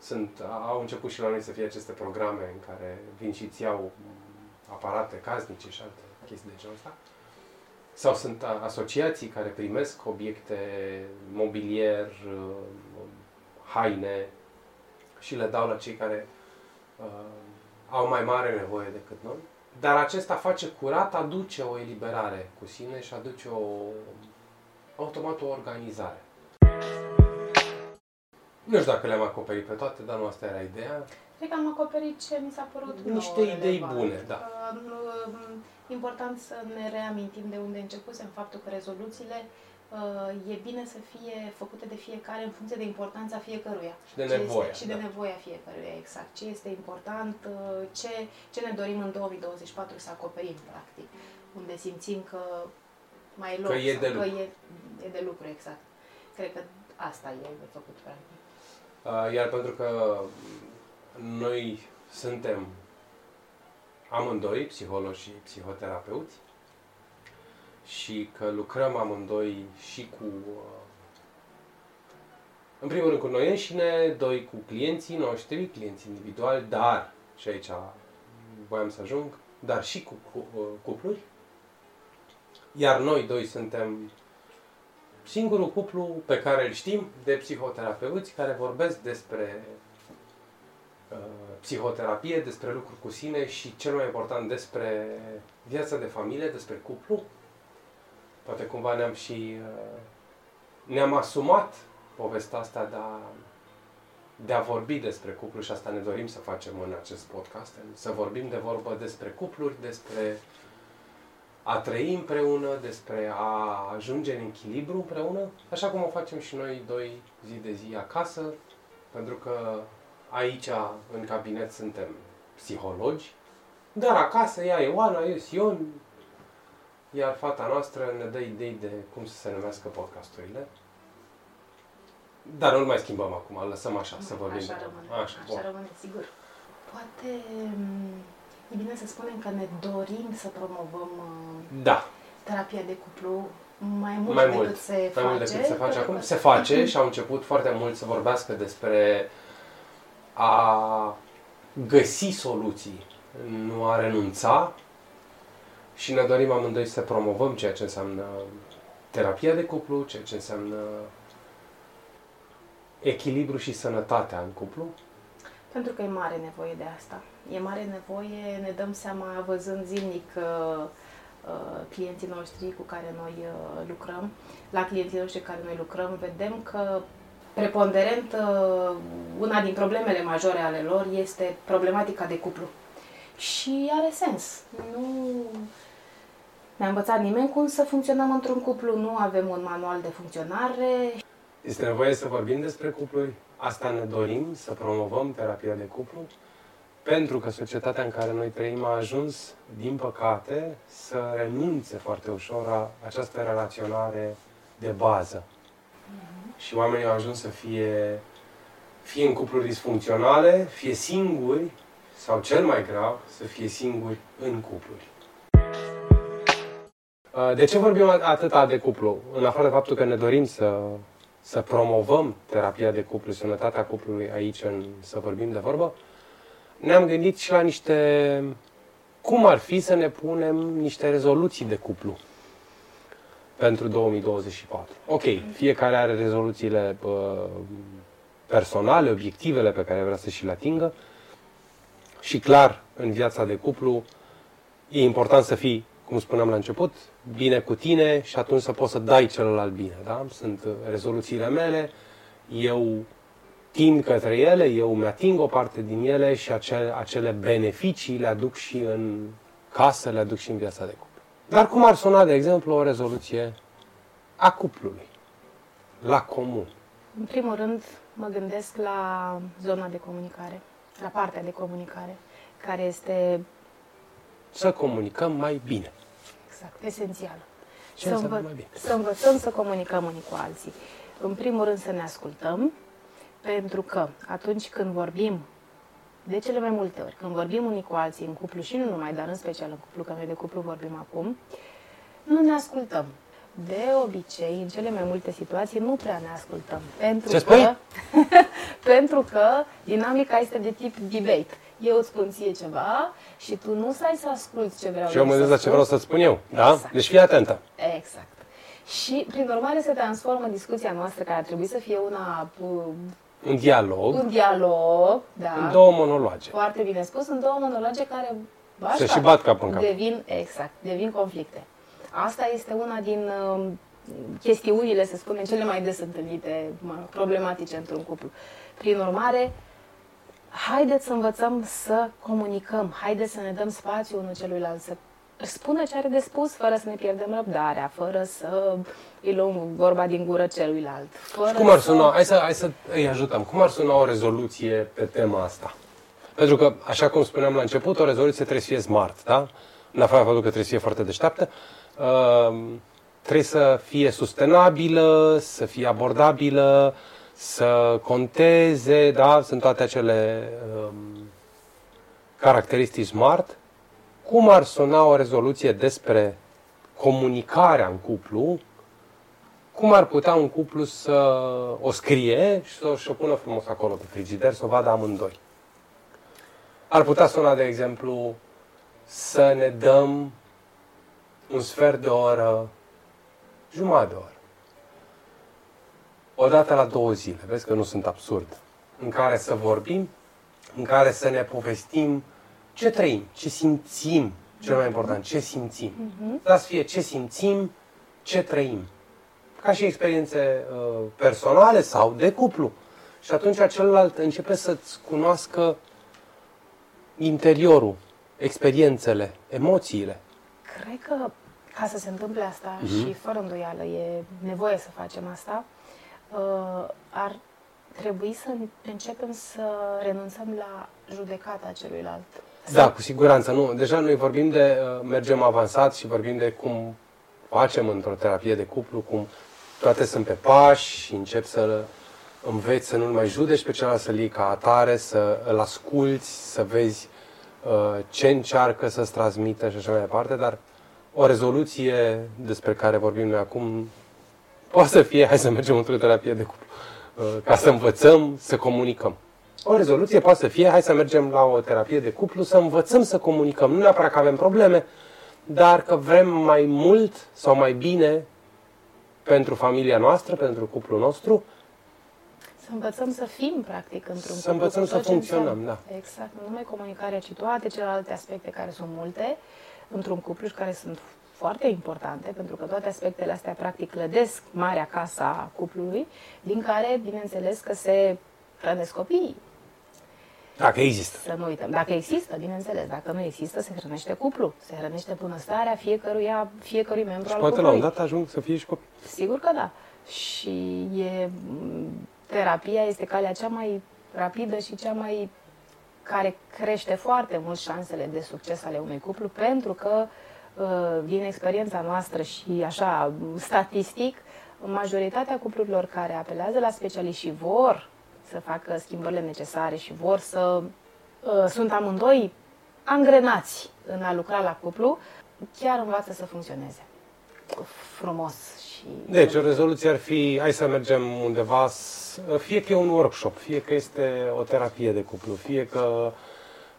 Sunt, au început și la noi să fie aceste programe în care vin și îți iau aparate casnice și alte chestii de genul ăsta. Sau sunt a- asociații care primesc obiecte, mobilier, uh, haine și le dau la cei care uh, au mai mare nevoie decât noi. Dar acesta face curat, aduce o eliberare cu sine și aduce o, automat o organizare. Nu știu dacă le-am acoperit pe toate, dar nu asta era ideea. Cred că am acoperit ce mi s-a părut Niște nouă idei relevant. bune, da. Uh, um, Important să ne reamintim de unde începusem faptul că rezoluțiile uh, e bine să fie făcute de fiecare în funcție de importanța fiecăruia. Și de Ce nevoie. Este, și de da. nevoia fiecăruia, exact. Ce este important, uh, ce, ce ne dorim în 2024 să acoperim, practic. Unde simțim că mai e loc. Că e sau de că lucru. e, e de lucru, exact. Cred că asta e de făcut, practic. Uh, Iar pentru că noi suntem amândoi psihologi și psihoterapeuți și că lucrăm amândoi și cu, uh, în primul rând cu noi înșine, doi cu clienții noștri, clienți individuali, dar, și aici voiam să ajung, dar și cu, cu uh, cupluri. Iar noi doi suntem singurul cuplu pe care îl știm de psihoterapeuți care vorbesc despre uh, psihoterapie, despre lucruri cu sine și cel mai important despre viața de familie, despre cuplu. Poate cumva ne-am și uh, ne-am asumat povestea asta de a, de a vorbi despre cuplu și asta ne dorim să facem în acest podcast. Să vorbim de vorbă despre cupluri, despre a trăi împreună, despre a ajunge în echilibru împreună, așa cum o facem și noi doi zi de zi acasă, pentru că aici, în cabinet, suntem psihologi, dar acasă ea e Oana, eu Sion, iar fata noastră ne dă idei de cum să se numească podcasturile. Dar nu-l mai schimbăm acum, îl lăsăm așa, să vorbim. Așa de- rămâne, Așa, așa, bun. rămâne, sigur. Poate mm, e bine să spunem că ne dorim să promovăm uh, Da, terapia de cuplu mai mult Mai decât mult, se mai face. mult decât se face pentru acum. că- Se face și au început foarte mult să vorbească despre a găsi soluții, nu a renunța și ne dorim amândoi să promovăm ceea ce înseamnă terapia de cuplu, ceea ce înseamnă echilibru și sănătatea în cuplu. Pentru că e mare nevoie de asta. E mare nevoie, ne dăm seama văzând zilnic uh, uh, clienții noștri cu care noi uh, lucrăm, la clienții noștri cu care noi lucrăm, vedem că preponderent uh, una din problemele majore ale lor este problematica de cuplu. Și are sens. Nu ne-a învățat nimeni cum să funcționăm într-un cuplu, nu avem un manual de funcționare. Este nevoie să vorbim despre cupluri? Asta ne dorim, să promovăm terapia de cuplu? Pentru că societatea în care noi trăim a ajuns, din păcate, să renunțe foarte ușor la această relaționare de bază. Mm-hmm. Și oamenii au ajuns să fie fie în cupluri disfuncționale, fie singuri, sau cel mai grav, să fie singuri în cupluri. Uh, de ce vorbim atâta de cuplu? În afară de faptul că ne dorim să, să promovăm terapia de cuplu, sănătatea cuplului aici, în, să vorbim de vorbă, ne-am gândit și la niște... cum ar fi să ne punem niște rezoluții de cuplu pentru 2024. Ok, fiecare are rezoluțiile uh, personale, obiectivele pe care vrea să și le atingă și clar în viața de cuplu e important să fii cum spuneam la început, bine cu tine și atunci să poți să dai celălalt bine. Da? Sunt uh, rezoluțiile mele, eu tind către ele, eu mi-ating o parte din ele și acele, acele beneficii le aduc și în casă, le aduc și în viața de cuplu. Dar cum ar suna, de exemplu, o rezoluție a cuplului, la comun? În primul rând, mă gândesc la zona de comunicare, la partea de comunicare, care este să comunicăm mai bine. Exact, esențial. Ce să, învă- mai bine? să învățăm să comunicăm unii cu alții. În primul rând să ne ascultăm, pentru că atunci când vorbim, de cele mai multe ori, când vorbim unii cu alții în cuplu și nu numai, dar în special în cuplu, că noi de cuplu vorbim acum, nu ne ascultăm. De obicei, în cele mai multe situații, nu prea ne ascultăm. Pentru Ce că, spui? pentru că dinamica este de tip debate eu îți spun ție ceva și tu nu stai să asculți ce vreau Și eu mă gândesc la ce vreau să spun eu, da? Exact. Deci fii atentă. Exact. Și, prin urmare, se transformă discuția noastră, care ar trebui să fie una... Un dialog. Un dialog, da. În două monologe. Foarte bine spus, în două monologe care... Se și bat cap în cap. Devin, exact, devin conflicte. Asta este una din uh, chestiunile, să spunem, cele mai des întâlnite, mă, problematice într-un cuplu. Prin urmare, haideți să învățăm să comunicăm, haideți să ne dăm spațiu unul celuilalt, să spună ce are de spus fără să ne pierdem răbdarea, fără să îi luăm vorba din gură celuilalt. Fără cum ar suna, să... hai, să, hai să îi ajutăm, cum ar suna o rezoluție pe tema asta? Pentru că, așa cum spuneam la început, o rezoluție trebuie să fie smart, da? În afară de faptul că trebuie să fie foarte deșteaptă, uh, trebuie să fie sustenabilă, să fie abordabilă, să conteze, da, sunt toate acele um, caracteristici smart. Cum ar suna o rezoluție despre comunicarea în cuplu? Cum ar putea un cuplu să o scrie și să o pună frumos acolo pe frigider, să o vadă amândoi? Ar putea suna, de exemplu, să ne dăm un sfert de oră, jumătate de oră, o dată la două zile, vezi că nu sunt absurd, în care să vorbim, în care să ne povestim ce trăim, ce simțim, cel mai important, ce simțim. Uh-huh. să fie ce simțim, ce trăim. Ca și experiențe uh, personale sau de cuplu. Și atunci celălalt începe să-ți cunoască interiorul, experiențele, emoțiile. Cred că ca să se întâmple asta uh-huh. și fără îndoială e nevoie să facem asta, uh, ar trebui să începem să renunțăm la judecata celuilalt. Da, cu siguranță. Nu. Deja noi vorbim de, uh, mergem avansat și vorbim de cum facem într-o terapie de cuplu, cum toate sunt pe pași și încep să înveți să nu-l mai judeci pe celălalt, să-l iei ca atare, să îl asculți, să vezi uh, ce încearcă să-ți transmită și așa mai departe, dar o rezoluție despre care vorbim noi acum Poate să fie, hai să mergem într-o terapie de cuplu, uh, ca să învățăm să comunicăm. O rezoluție poate să fie, hai să mergem la o terapie de cuplu, să învățăm să comunicăm. Nu neapărat că avem probleme, dar că vrem mai mult sau mai bine pentru familia noastră, pentru cuplul nostru. Să învățăm să fim, practic, într-un Să învățăm să funcționăm, da. Exact. Nu numai comunicarea, ci toate celelalte aspecte care sunt multe într-un cuplu și care sunt foarte importante, pentru că toate aspectele astea, practic, clădesc marea casa a cuplului, din care, bineînțeles, că se hrănesc copiii. Dacă există. Să nu uităm. Dacă există, bineînțeles. Dacă nu există, se hrănește cuplu. Se hrănește bunăstarea fiecăruia, fiecărui membru Și al poate la cuplului. un dat ajung să fie și copii. Sigur că da. Și e, terapia este calea cea mai rapidă și cea mai care crește foarte mult șansele de succes ale unui cuplu, pentru că uh, din experiența noastră și așa statistic, majoritatea cuplurilor care apelează la specialiști și vor să facă schimbările necesare și vor să uh, sunt amândoi angrenați în a lucra la cuplu, chiar învață să funcționeze frumos și Deci, o rezoluție ar fi, hai să mergem undeva, s- fie că e un workshop, fie că este o terapie de cuplu, fie că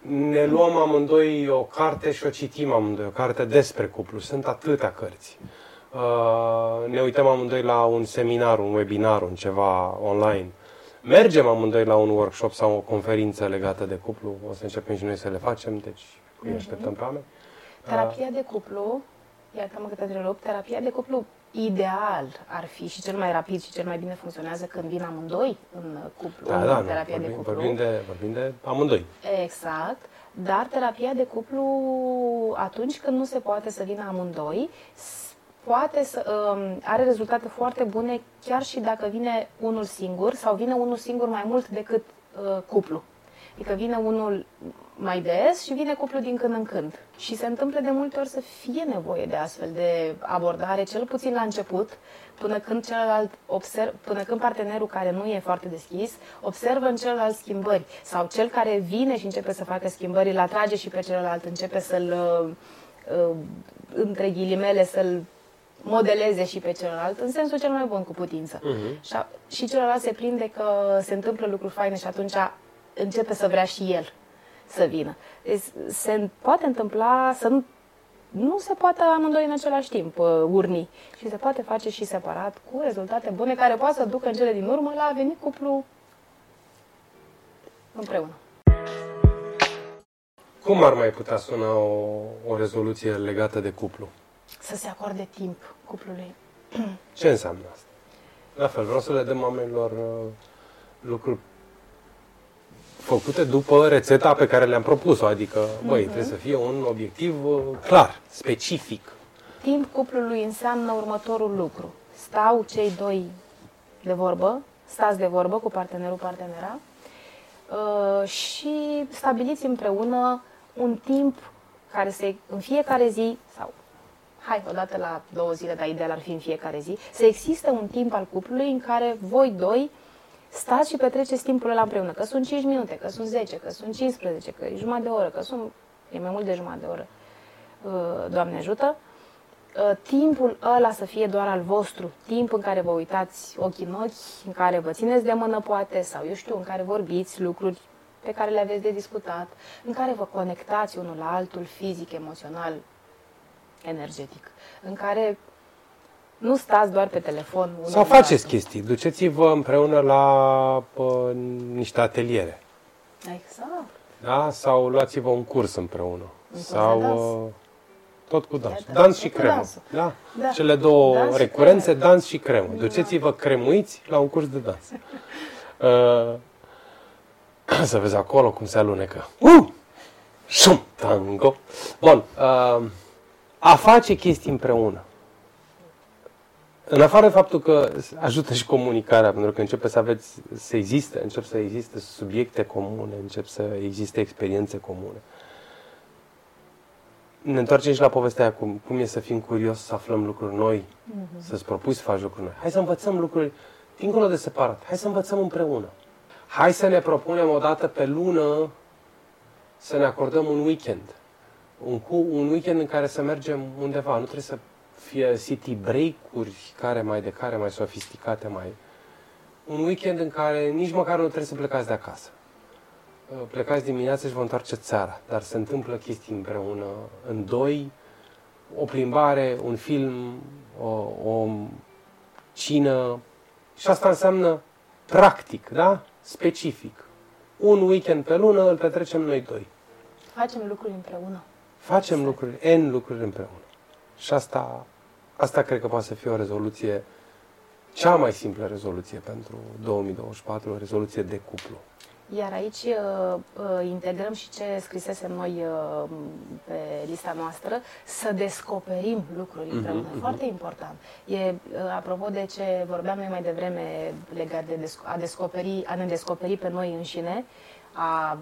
ne luăm amândoi o carte și o citim amândoi, o carte despre cuplu. Sunt atâtea cărți. Uh, Ne uităm amândoi la un seminar, un webinar, un ceva online. Mergem amândoi la un workshop sau o conferință legată de cuplu. O să începem și noi să le facem, deci îi așteptăm pe oameni. Terapia de cuplu, iartă-mă că te întrerup, terapia de cuplu ideal ar fi și cel mai rapid și cel mai bine funcționează când vin amândoi în cuplu, Da, în da, nu, terapia de vorbim, cuplu. vorbim, de, vorbim de amândoi. Exact, dar terapia de cuplu, atunci când nu se poate să vină amândoi, s- poate să um, are rezultate foarte bune chiar și dacă vine unul singur sau vine unul singur mai mult decât uh, cuplu. Adică vine unul mai des și vine cuplu din când în când. Și se întâmplă de multe ori să fie nevoie de astfel de abordare, cel puțin la început, până când celălalt observ, până când partenerul care nu e foarte deschis observă în celălalt schimbări sau cel care vine și începe să facă schimbări, îl atrage și pe celălalt, începe să-l uh, uh, între ghilimele să-l modeleze și pe celălalt în sensul cel mai bun cu putință. Mhm. Și, a- și celălalt se prinde că se întâmplă lucruri faine și atunci începe să vrea și el să vină. Deci se poate întâmpla să nu, nu se poate amândoi în același timp uh, urni și se poate face și separat cu rezultate bune care poate să ducă în cele din urmă la a veni cuplu împreună. Cum ar mai putea suna o, o rezoluție legată de cuplu? Să se acorde timp cuplului. Ce înseamnă asta? La fel, vreau să le dăm oamenilor uh, lucruri făcute după rețeta pe care le-am propus-o, adică, băi, trebuie să fie un obiectiv uh, clar, specific. Timp cuplului înseamnă următorul lucru. Stau cei doi de vorbă, stați de vorbă cu partenerul, partenera uh, și stabiliți împreună un timp care să în fiecare zi sau hai, odată la două zile, dar ideal ar fi în fiecare zi, să existe un timp al cuplului în care voi doi stați și petreceți timpul ăla împreună. Că sunt 5 minute, că sunt 10, că sunt 15, că e jumătate de oră, că sunt... e mai mult de jumătate de oră. Uh, Doamne ajută. Uh, Timpul ăla să fie doar al vostru. Timp în care vă uitați ochii în ochi, în care vă țineți de mână poate, sau eu știu, în care vorbiți lucruri pe care le aveți de discutat, în care vă conectați unul la altul, fizic, emoțional, energetic, în care nu stați doar pe telefon. unul Sau la faceți altul. chestii, duceți-vă împreună la uh, niște ateliere, Exact. da? Sau luați-vă un curs împreună. curs de sau dans. uh, tot cu dans. Iată, Dans tot și cu cremă. dansul. Da? Da. Cele două Dans și recurențe, cremă. dans și cremă. Duceți-vă cremuiți la un curs de dans. Uh, să vezi acolo cum se alunecă. Uh! Șum, tango. Bun. Uh, a face chestii împreună. În afară de faptul că ajută și comunicarea, pentru că începe să aveți, să existe, încep să existe subiecte comune, încep să existe experiențe comune. Ne întoarcem și la povestea aia, cum, cum e să fim curios, să aflăm lucruri noi, să-ți propui să faci lucruri noi. Hai să învățăm lucruri dincolo de separat. Hai să învățăm împreună. Hai să ne propunem o dată pe lună să ne acordăm un weekend. Un, cu, un weekend în care să mergem undeva. Nu trebuie să fie city break-uri care mai de care mai sofisticate, mai... Un weekend în care nici măcar nu trebuie să plecați de acasă. Uh, Plecați dimineața și vă întoarceți seara, dar se întâmplă chestii împreună, în doi, o plimbare, un film, o, o cină. Și asta înseamnă practic, da? Specific. Un weekend pe lună îl petrecem noi doi. Facem lucruri împreună. Facem lucruri, N lucruri împreună. Și asta, asta cred că poate să fie o rezoluție, cea mai simplă rezoluție pentru 2024, o rezoluție de cuplu. Iar aici uh, uh, integrăm și ce scrisesem noi uh, pe lista noastră, să descoperim lucruri împreună. Mm-hmm. Foarte important. E, uh, apropo de ce vorbeam noi mai devreme legat de a, descoperi, a ne descoperi pe noi înșine, a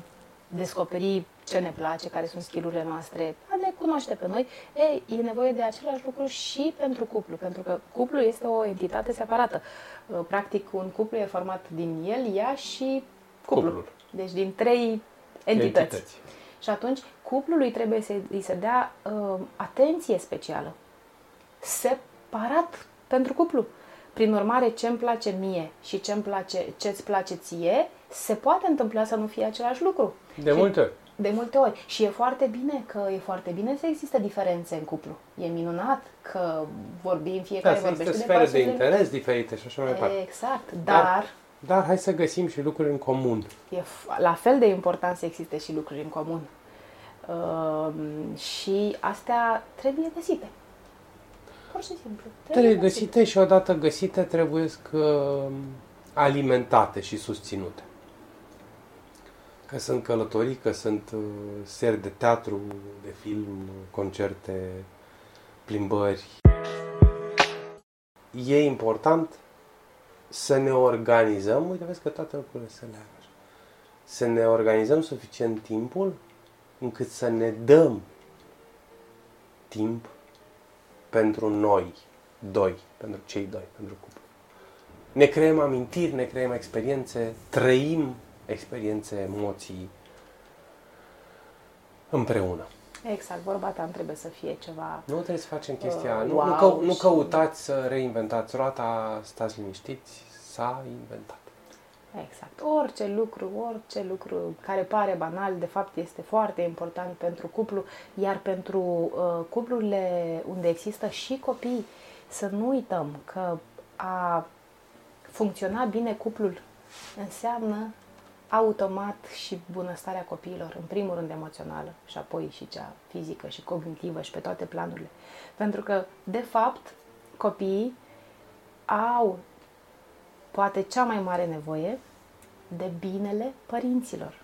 descoperi ce ne place, care sunt skillurile noastre, a ne cunoaște pe noi, ei, e nevoie de același lucru și pentru cuplu, pentru că cuplul este o entitate separată. Uh, practic, un cuplu e format din el, ea și cuplul. cuplul. Deci din trei entități. entități. Și atunci cuplului trebuie să îi se dea uh, atenție specială. Separat pentru cuplu. Prin urmare, ce îmi place mie și ce îmi place, ce-ți place ție, se poate întâmpla să nu fie același lucru. De și multe ori. De multe ori. Și e foarte bine că e foarte bine să există diferențe în cuplu. E minunat că vorbim, fiecare da, vorbește de sfere de interes diferite și așa mai departe. Exact, dar, dar dar hai să găsim și lucruri în comun. E la fel de important să existe și lucruri în comun. Uh, și astea trebuie găsite. Pur și simplu. Trebuie, trebuie găsite, găsite și odată găsite trebuie uh, alimentate și susținute. Că sunt călătorii, că sunt uh, seri de teatru, de film, concerte, plimbări. E important să ne organizăm, uite, vezi că toate lucrurile se leagă așa. Să ne organizăm suficient timpul încât să ne dăm timp pentru noi, doi, pentru cei doi, pentru cuplu. Ne creăm amintiri, ne creăm experiențe, trăim experiențe, emoții împreună. Exact, vorba ta trebuie să fie ceva Nu trebuie să facem chestia, uh, nu, wow, nu, că, nu căutați să reinventați roata, stați liniștiți, s-a inventat. Exact. Orice lucru, orice lucru care pare banal, de fapt este foarte important pentru cuplu, iar pentru uh, cuplurile unde există și copii, să nu uităm că a funcționa bine cuplul înseamnă automat și bunăstarea copiilor, în primul rând emoțională și apoi și cea fizică și cognitivă și pe toate planurile. Pentru că, de fapt, copiii au poate cea mai mare nevoie de binele părinților.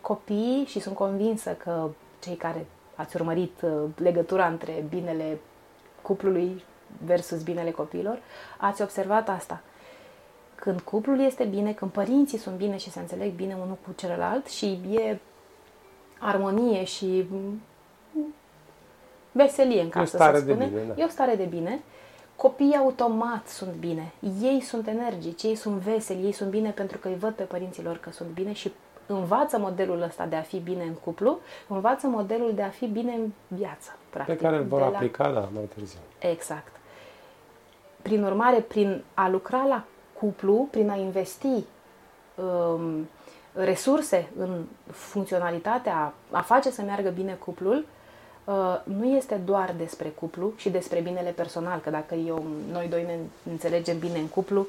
Copiii, și sunt convinsă că cei care ați urmărit uh, legătura între binele cuplului versus binele copiilor, ați observat asta. Când cuplul este bine, când părinții sunt bine și se înțeleg bine unul cu celălalt și e armonie și veselie în casă, să spunem, bine, da. e o stare de bine, copiii automat sunt bine. Ei sunt energici, ei sunt veseli, ei sunt bine pentru că îi văd pe părinților că sunt bine și învață modelul ăsta de a fi bine în cuplu, învață modelul de a fi bine în viață, practic. Pe care îl vor aplica la mai târziu. Exact. Prin urmare, prin a lucra la cuplu, prin a investi um, resurse în funcționalitatea, a face să meargă bine cuplul, uh, nu este doar despre cuplu și despre binele personal, că dacă eu, noi doi ne înțelegem bine în cuplu,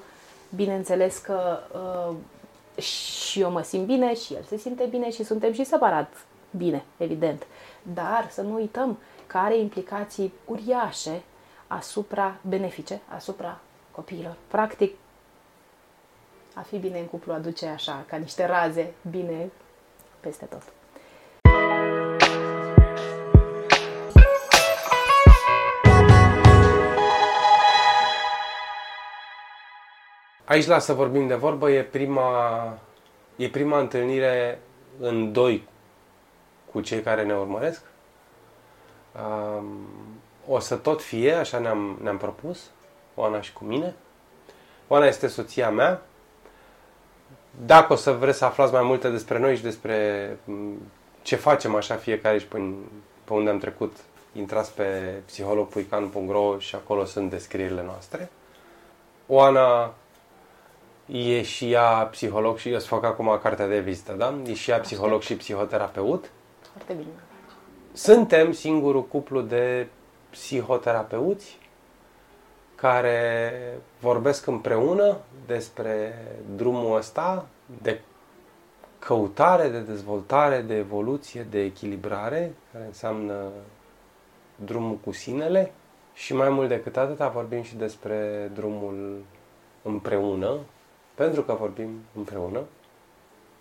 bineînțeles că uh, și eu mă simt bine și el se simte bine și suntem și separat bine, evident. Dar să nu uităm că are implicații uriașe asupra benefice, asupra copiilor. Practic, a fi bine în cuplu aduce așa, ca niște raze, bine peste tot. Aici la să vorbim de vorbă e prima, e prima întâlnire în doi cu cei care ne urmăresc. Um, o să tot fie, așa ne-am, ne-am propus, Oana și cu mine. Oana este soția mea, dacă o să vreți să aflați mai multe despre noi și despre mm, ce facem așa fiecare și pe, pe unde am trecut, intrați pe psihologpuican.ro și acolo sunt descrierile noastre. Oana e și ea psiholog și eu să fac acum cartea de vizită, da? E și ea psiholog și psihoterapeut. Foarte bine. Suntem singurul cuplu de psihoterapeuți care vorbesc împreună despre drumul ăsta de căutare, de dezvoltare, de evoluție, de echilibrare, care înseamnă drumul cu sinele și mai mult decât atâta vorbim și despre drumul împreună, pentru că vorbim împreună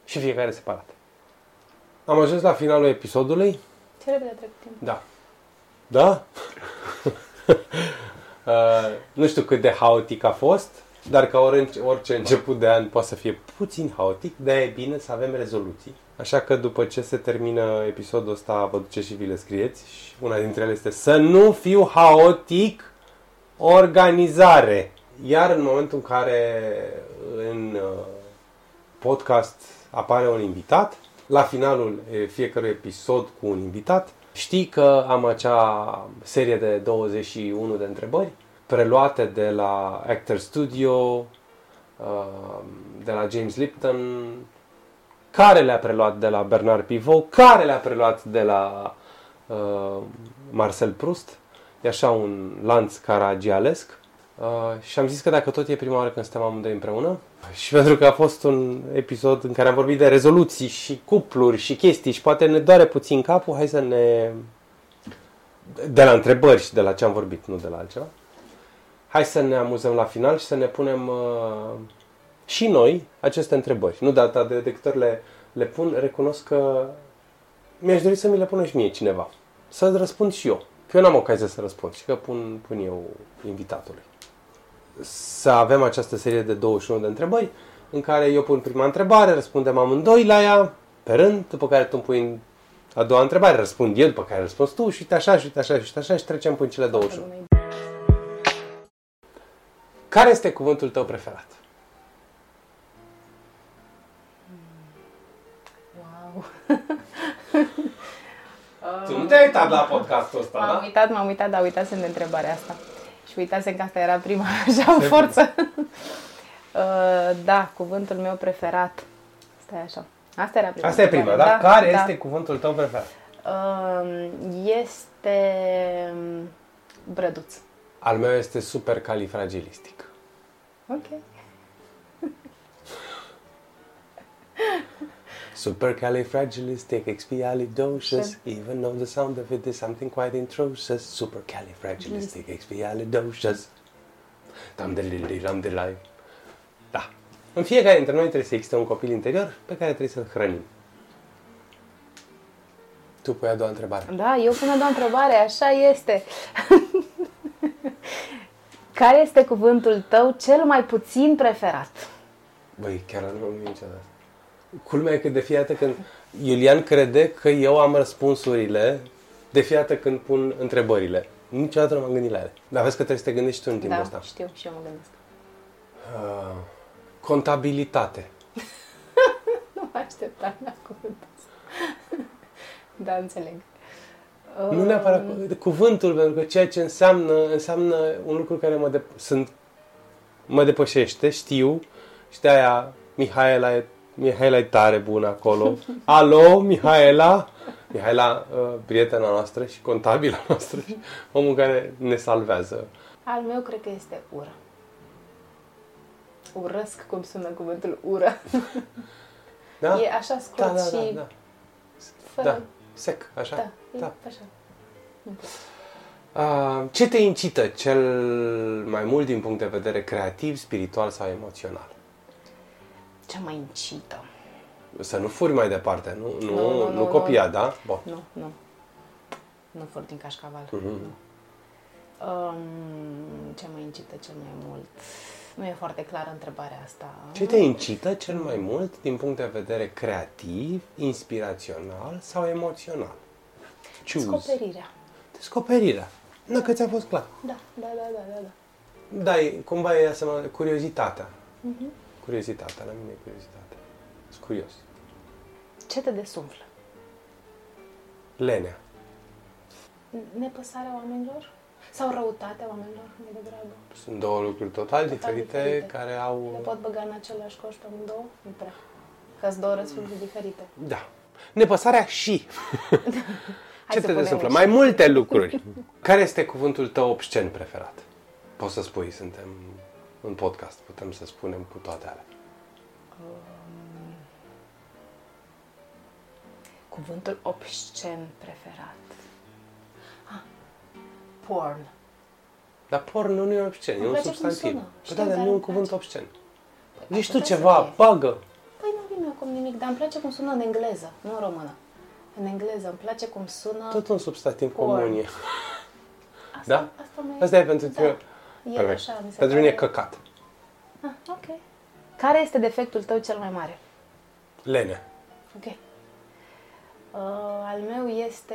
și fiecare separat. Am ajuns la finalul episodului. Ce repede trec timp. Da. Da? uh, nu știu cât de haotic a fost, dar ca orice, orice început de an poate să fie puțin haotic, de e bine să avem rezoluții. Așa că după ce se termină episodul ăsta, vă duceți și vi le scrieți și una dintre ele este să nu fiu haotic, organizare. Iar în momentul în care în uh, podcast apare un invitat, la finalul fiecărui episod cu un invitat, știi că am acea serie de 21 de întrebări preluate de la Actor Studio, uh, de la James Lipton, care le-a preluat de la Bernard Pivot, care le-a preluat de la uh, Marcel Proust. E așa un lanț caragialesc. Uh, și am zis că dacă tot e prima oară când suntem amândoi împreună, și pentru că a fost un episod în care am vorbit de rezoluții și cupluri și chestii și poate ne doare puțin capul, hai să ne... De la întrebări și de la ce am vorbit, nu de la altceva. Hai să ne amuzăm la final și să ne punem uh, și noi aceste întrebări. Nu de atât de, de câte ori le, le pun, recunosc că mi-aș dori să mi le pună și mie cineva. Să răspund și eu. Că eu n-am ocazia să răspund și că pun, pun eu invitatului să avem această serie de 21 de întrebări în care eu pun prima întrebare, răspundem amândoi la ea, pe rând, după care tu îmi pui a doua întrebare, răspund eu, după care răspunzi tu și uite așa, și uite așa, și uite așa și trecem până cele 21. Care este cuvântul tău preferat? Wow. tu nu te-ai uitat la podcastul ăsta, m-am da? uitat, m-am uitat, dar uitasem de întrebarea asta. Și uitați că asta era prima, așa, în forță. uh, da, cuvântul meu preferat. Stai așa. Asta era prima. Asta e prima, da? da? Care da. este cuvântul tău preferat? Uh, este um, brăduț. Al meu este super califragilistic. Ok. Supercalifragilisticexpialidocious, even though the sound of it is something quite intrusive. Supercalifragilisticexpialidocious. Dam de li dam de lai. Da. În fiecare dintre noi trebuie să existe un copil interior pe care trebuie să-l hrănim. Tu pui a doua întrebare. Da, eu pun a doua întrebare, așa este. care este cuvântul tău cel mai puțin preferat? Băi, chiar nu am niciodată. Culmea e că de fiecare când Iulian crede că eu am răspunsurile de fiecare când pun întrebările. Niciodată nu m-am gândit la ele. Dar vezi că trebuie să te gândești tu în timpul da, ăsta. știu și eu mă gândesc. Uh, contabilitate. nu mă așteptam la cuvântul ăsta. da, înțeleg. Nu neapărat cuvântul, pentru că ceea ce înseamnă, înseamnă un lucru care mă, de, sunt, mă depășește, știu, și de aia Mihaela e Mihaela e tare bună acolo. Alo, Mihaela! Mihaela, uh, prietena noastră și contabila noastră și omul care ne salvează. Al meu cred că este ură. Urăsc cum sună cuvântul ură. Da? E așa scurt da, da, și... Da, da. Fără... da. Sec, așa? Da, da. așa. Uh, ce te incită cel mai mult din punct de vedere creativ, spiritual sau emoțional? Ce mă incită? Să nu furi mai departe, nu, nu, Nu, nu, nu, nu nu, copia, nu. da? Bun. Nu, nu. Nu fur din cașcaval. Mhm. Nu. Um, ce mă incită cel mai mult? Nu e foarte clară întrebarea asta. Ce te incită cel mai mult din punct de vedere creativ, inspirațional sau emoțional? Choose. Descoperirea. Descoperirea. Nu, că ți-a fost clar. Da, da, da, da, da. da. Da, e, cumva e asemănare, curiozitatea. Mhm. Curiozitatea, la mine e curiozitatea. Sunt curios. Ce te desumflă? Lenea. Nepăsarea oamenilor? Sau răutatea oamenilor, mai degrabă? Sunt două lucruri total, diferite, diferite. care au... Le pot băga în același coș pe amândouă? Nu prea. Că sunt două răspunsuri diferite. Da. Nepăsarea și. Hai Ce să te punem desumflă? și. Mai multe lucruri. Care este cuvântul tău obscen preferat? Poți să spui, suntem în podcast, putem să spunem cu toate alea. Um, cuvântul obscen preferat. Ah, porn. Dar porn nu e obscen, Îmi e un place cum substantiv. sună. Păi Știu, da, dar dar nu e un îmi cuvânt place. obscen. Păi, Zici ar tu putea să ceva, fie. bagă. Păi nu vine acum nimic, dar îmi place cum sună în engleză, nu în română. În engleză îmi place cum sună... Tot un substantiv Porn. comun e. Asta, Da? Asta, mai... Asta e pentru Da. tine. E Perfect. așa, mi se Pentru mine e pare- căcat. Ah, ok. Care este defectul tău cel mai mare? Lene. Ok. Uh, al meu este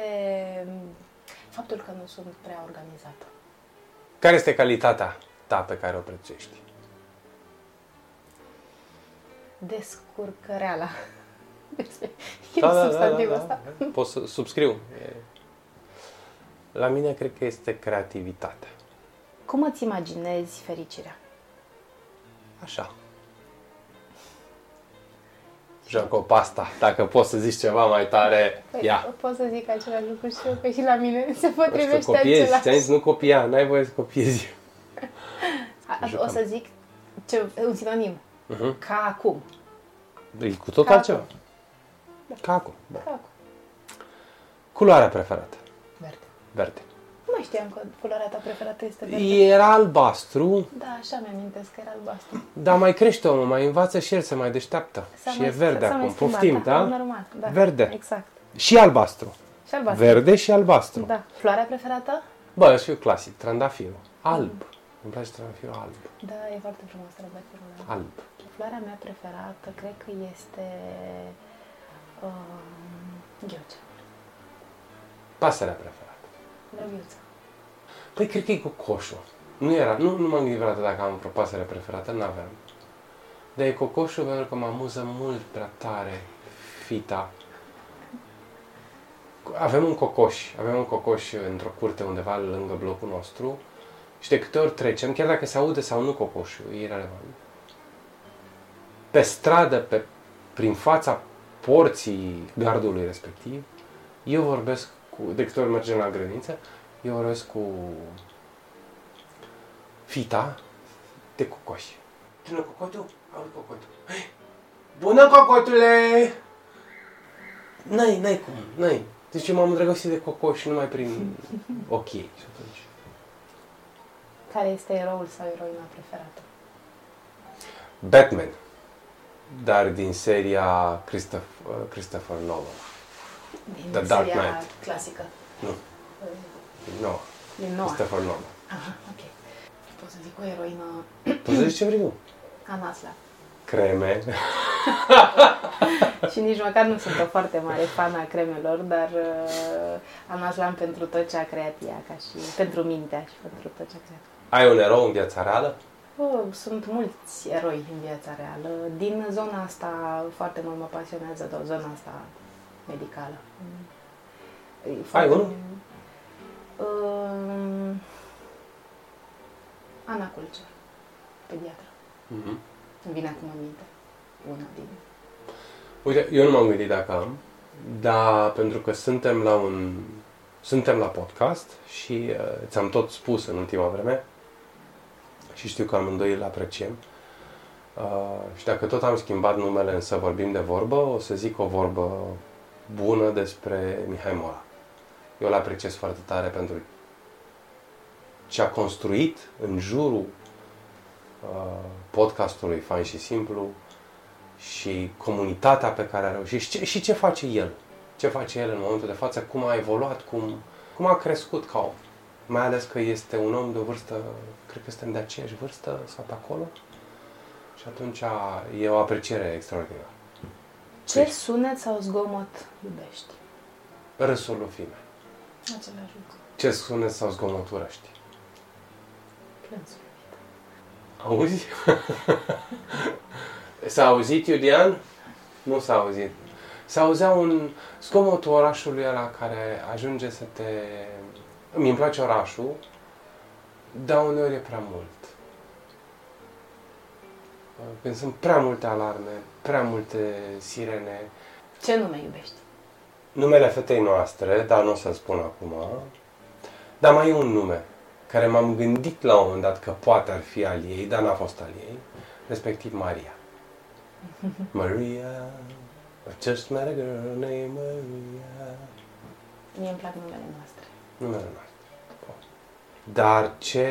faptul că nu sunt prea organizată. Care este calitatea ta pe care o prețuiești? Descurcăreala. e da, substantivul ăsta. Pot să subscriu. E... La mine cred că este creativitatea. Cum îți imaginezi fericirea? Așa. Joacă pasta. Dacă poți să zici ceva mai tare, Păi, ia. pot să zic același lucru și eu, că și la mine se Să potrivește copiezi. același. Ți-am zis, nu copia, n-ai voie să copiezi. A- O Jucăm. să zic ce, un sinonim. Mhm. Ca acum. E cu tot Ca altceva. acum. Ca acum. Bun. Ca acum. Culoarea preferată. Verde. Verde. Nu mai știam că culoarea ta preferată este verde. Era albastru, Da, așa mi-amintesc că era albastru. dar mai crește omul, mai învață și el, se mai deșteaptă. S-a și mai- e verde s-a mai acum. schimbat, Poftim, da? Normal, da. Verde. Exact. Și albastru. Și albastru. Verde și albastru. Da. Floarea preferată? Bă, eu fiu clasic, trandafirul. Alb. Îmi place trandafirul alb. Da, e foarte frumos trandafirul ăla. Alb. Floarea mea preferată, cred că este um, gheocea. Pasărea preferată. Drăguță. Păi cred că e cocoșul. Nu era, nu, nu m-am gândit vreodată dacă am vreo pasăre preferată, n-aveam. Dar e cocoșul pentru că mă amuză mult prea tare fita. Avem un cocoș, avem un cocoș într-o curte undeva lângă blocul nostru și de câte ori trecem, chiar dacă se aude sau nu cocoșul, e irrelevant. Pe stradă, pe, prin fața porții gardului respectiv, eu vorbesc cu, de câte ori mergem la grădiniță, eu vorbesc cu fita de cocoș. Bună, cocotul? Auzi, cocotul. Hai! Bună, cocotule! N-ai, n-ai cum, n-ai. Deci eu m-am îndrăgostit de cocoș numai prin ok. Și atunci... Care este eroul sau eroina preferată? Batman. Dar din seria Christopher, Christopher Nolan. Din The Dark seria Knight. clasică. Nu, Uh, din Nolan. Din noua. Christopher Nolan. Aha, ok. Pot să zic o eroină Poți să zici ce vrei tu? Anasla. Creme. și nici măcar nu sunt o foarte mare fan a cremelor, dar uh, Anaslan pentru tot ce a creat ea, ca și pentru mintea și pentru tot ce a creat. Ai un erou în viața reală? Oh, sunt mulți eroi în viața reală. Din zona asta foarte mult mă pasionează de zona asta medicală. E foarte- unul? Um, Ana Culcer, pediatră. Mhm. Îmi vine acum în minte. Una din... Uite, eu nu m-am gândit dacă am, dar pentru că suntem la un suntem la podcast și uh, ți-am tot spus în ultima vreme și știu că amândoi îl apreciem. Uh, și dacă tot am schimbat numele în să vorbim de vorbă, o să zic o vorbă bună despre Mihai Mora. Eu îl apreciez foarte tare pentru ce a construit în jurul uh, podcastului Fain și Simplu, și comunitatea pe care a reușit și ce, și ce face el. Ce face el în momentul de față, cum a evoluat, cum, cum a crescut ca om. Mai ales că este un om de o vârstă, cred că suntem de aceeași vârstă sau pe acolo. Și atunci a- e o apreciere extraordinară. Ce sunet sau zgomot iubești? Râsul lui Fime. Același lucru. Ce sunet sau zgomot urăști? Plânsul. Auzi? S-a auzit, Iulian? Nu s-a auzit. S-a auzea un zgomotul orașului ăla care ajunge să te... mi îmi place orașul, dar uneori e prea mult. Când sunt prea multe alarme, prea multe sirene. Ce nume iubești? Numele fetei noastre, dar nu o să-l spun acum, dar mai e un nume care m-am gândit la un moment dat că poate ar fi al ei, dar n-a fost al ei, respectiv Maria. Maria, I just met a girl named Maria. Mie îmi plac numele noastre. Numele noastre. Bun. Dar ce...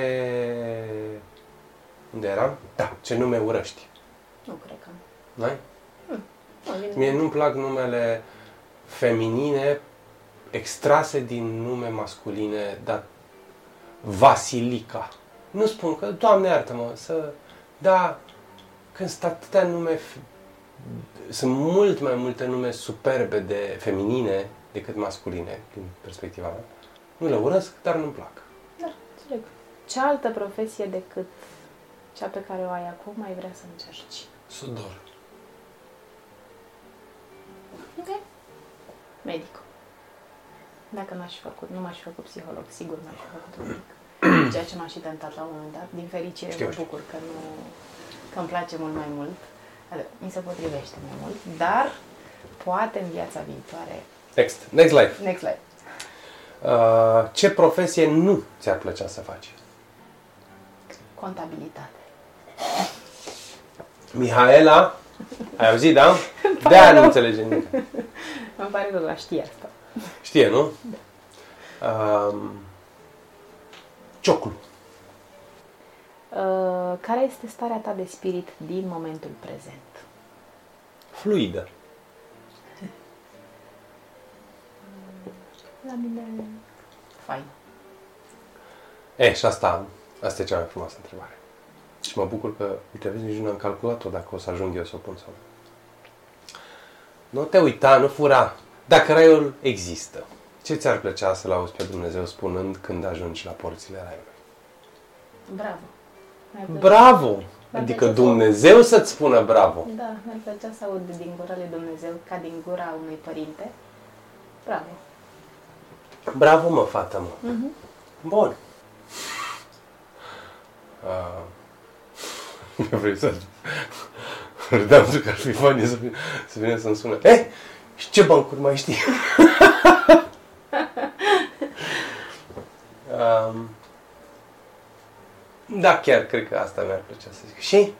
Unde eram? Da, ce nume urăști? Nu cred că... N-ai? Nu, vine- Mie nu-mi plac numele feminine extrase din nume masculine, dar Vasilica. Nu spun că, Doamne iartă-mă, să... Da, când sunt atâtea nume... f- Sunt mult mai multe nume superbe de feminine decât masculine, din perspectiva mea. Nu le urăsc, dar nu-mi plac. Da, înțeleg. Ce altă profesie decât cea pe care o ai acum mai vrea să încerci? Sudor. Ok. Medic. Dacă n-aș fi făcut, nu m-aș fi făcut psiholog, sigur m-aș fi făcut un medic. Ceea ce m-a și tentat la un moment dat. Din fericire Știu, mă știu. bucur că nu că îmi place mult mai mult. Adică, mi se potrivește mai mult, dar poate în viața viitoare. Next. Next life. Next life. Uh, ce profesie nu ți-ar plăcea să faci? Contabilitate. Mihaela, ai auzit, da? pare De-aia nu rău. înțelege nimic. Îmi pare rău, dar știi asta. Știe, nu? Um, cioclu. Uh, care este starea ta de spirit din momentul prezent? Fluidă. La mine, fain. E, și asta, asta e cea mai frumoasă întrebare. Și mă bucur că, uite, vezi, nici nu am calculat-o dacă o să ajung eu să o pun sau nu. Nu te uita, nu fura. Dacă raiul există, ce ți-ar plăcea să-L auzi pe Dumnezeu spunând când ajungi la porțile raiului? Bravo. Mi-ar plăcea- Bravo! Mi-ar Adică plăcea să- Dumnezeu să-ți spună bravo. Da, mi-ar plăcea să aud din gura lui Dumnezeu ca din gura unui părinte. Bravo. Bravo, mă, fată, mă. Mhm. Bun. Uh, eu vrei să... Râdeam că ar fi funny să, vin- să vină să-mi sună. Eh, și ce bancuri mai știi? um, da, chiar cred că asta mi-ar plăcea să zic. Și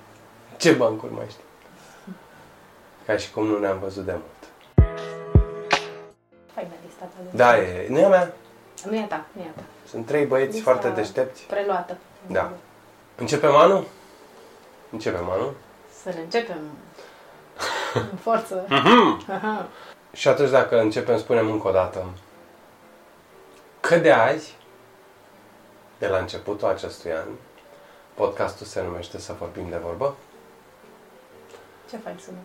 ce bancuri mai știi? Ca și cum nu ne-am văzut de mult. Faină lista ta de Da, e, nu e a mea. Nu e a ta, nu e a ta. Sunt trei băieți Lista foarte deștepți. Preluată. Da. Începem anul? Începem anul. Să ne începem. În forță. Mhm. Aha. Și atunci dacă începem, spunem încă o dată că de azi, de la începutul acestui an, podcastul se numește Să vorbim de vorbă, Ce faci sună?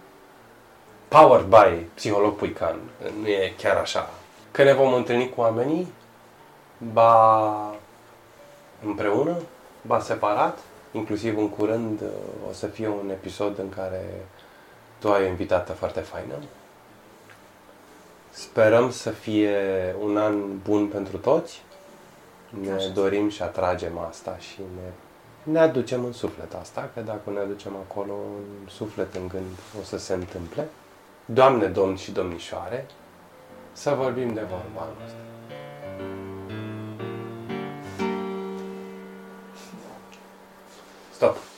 powered by Psiholog Puican. Nu e chiar așa. Că ne vom întâlni cu oamenii, ba împreună, ba separat, inclusiv în curând o să fie un episod în care tu ai o invitată foarte faină. Sperăm să fie un an bun pentru toți. Ne Așa. dorim și atragem asta și ne, ne aducem în suflet asta, că dacă ne aducem acolo în suflet, în gând, o să se întâmple. Doamne, domni și domnișoare, să vorbim de vorba anul ăsta. Stop.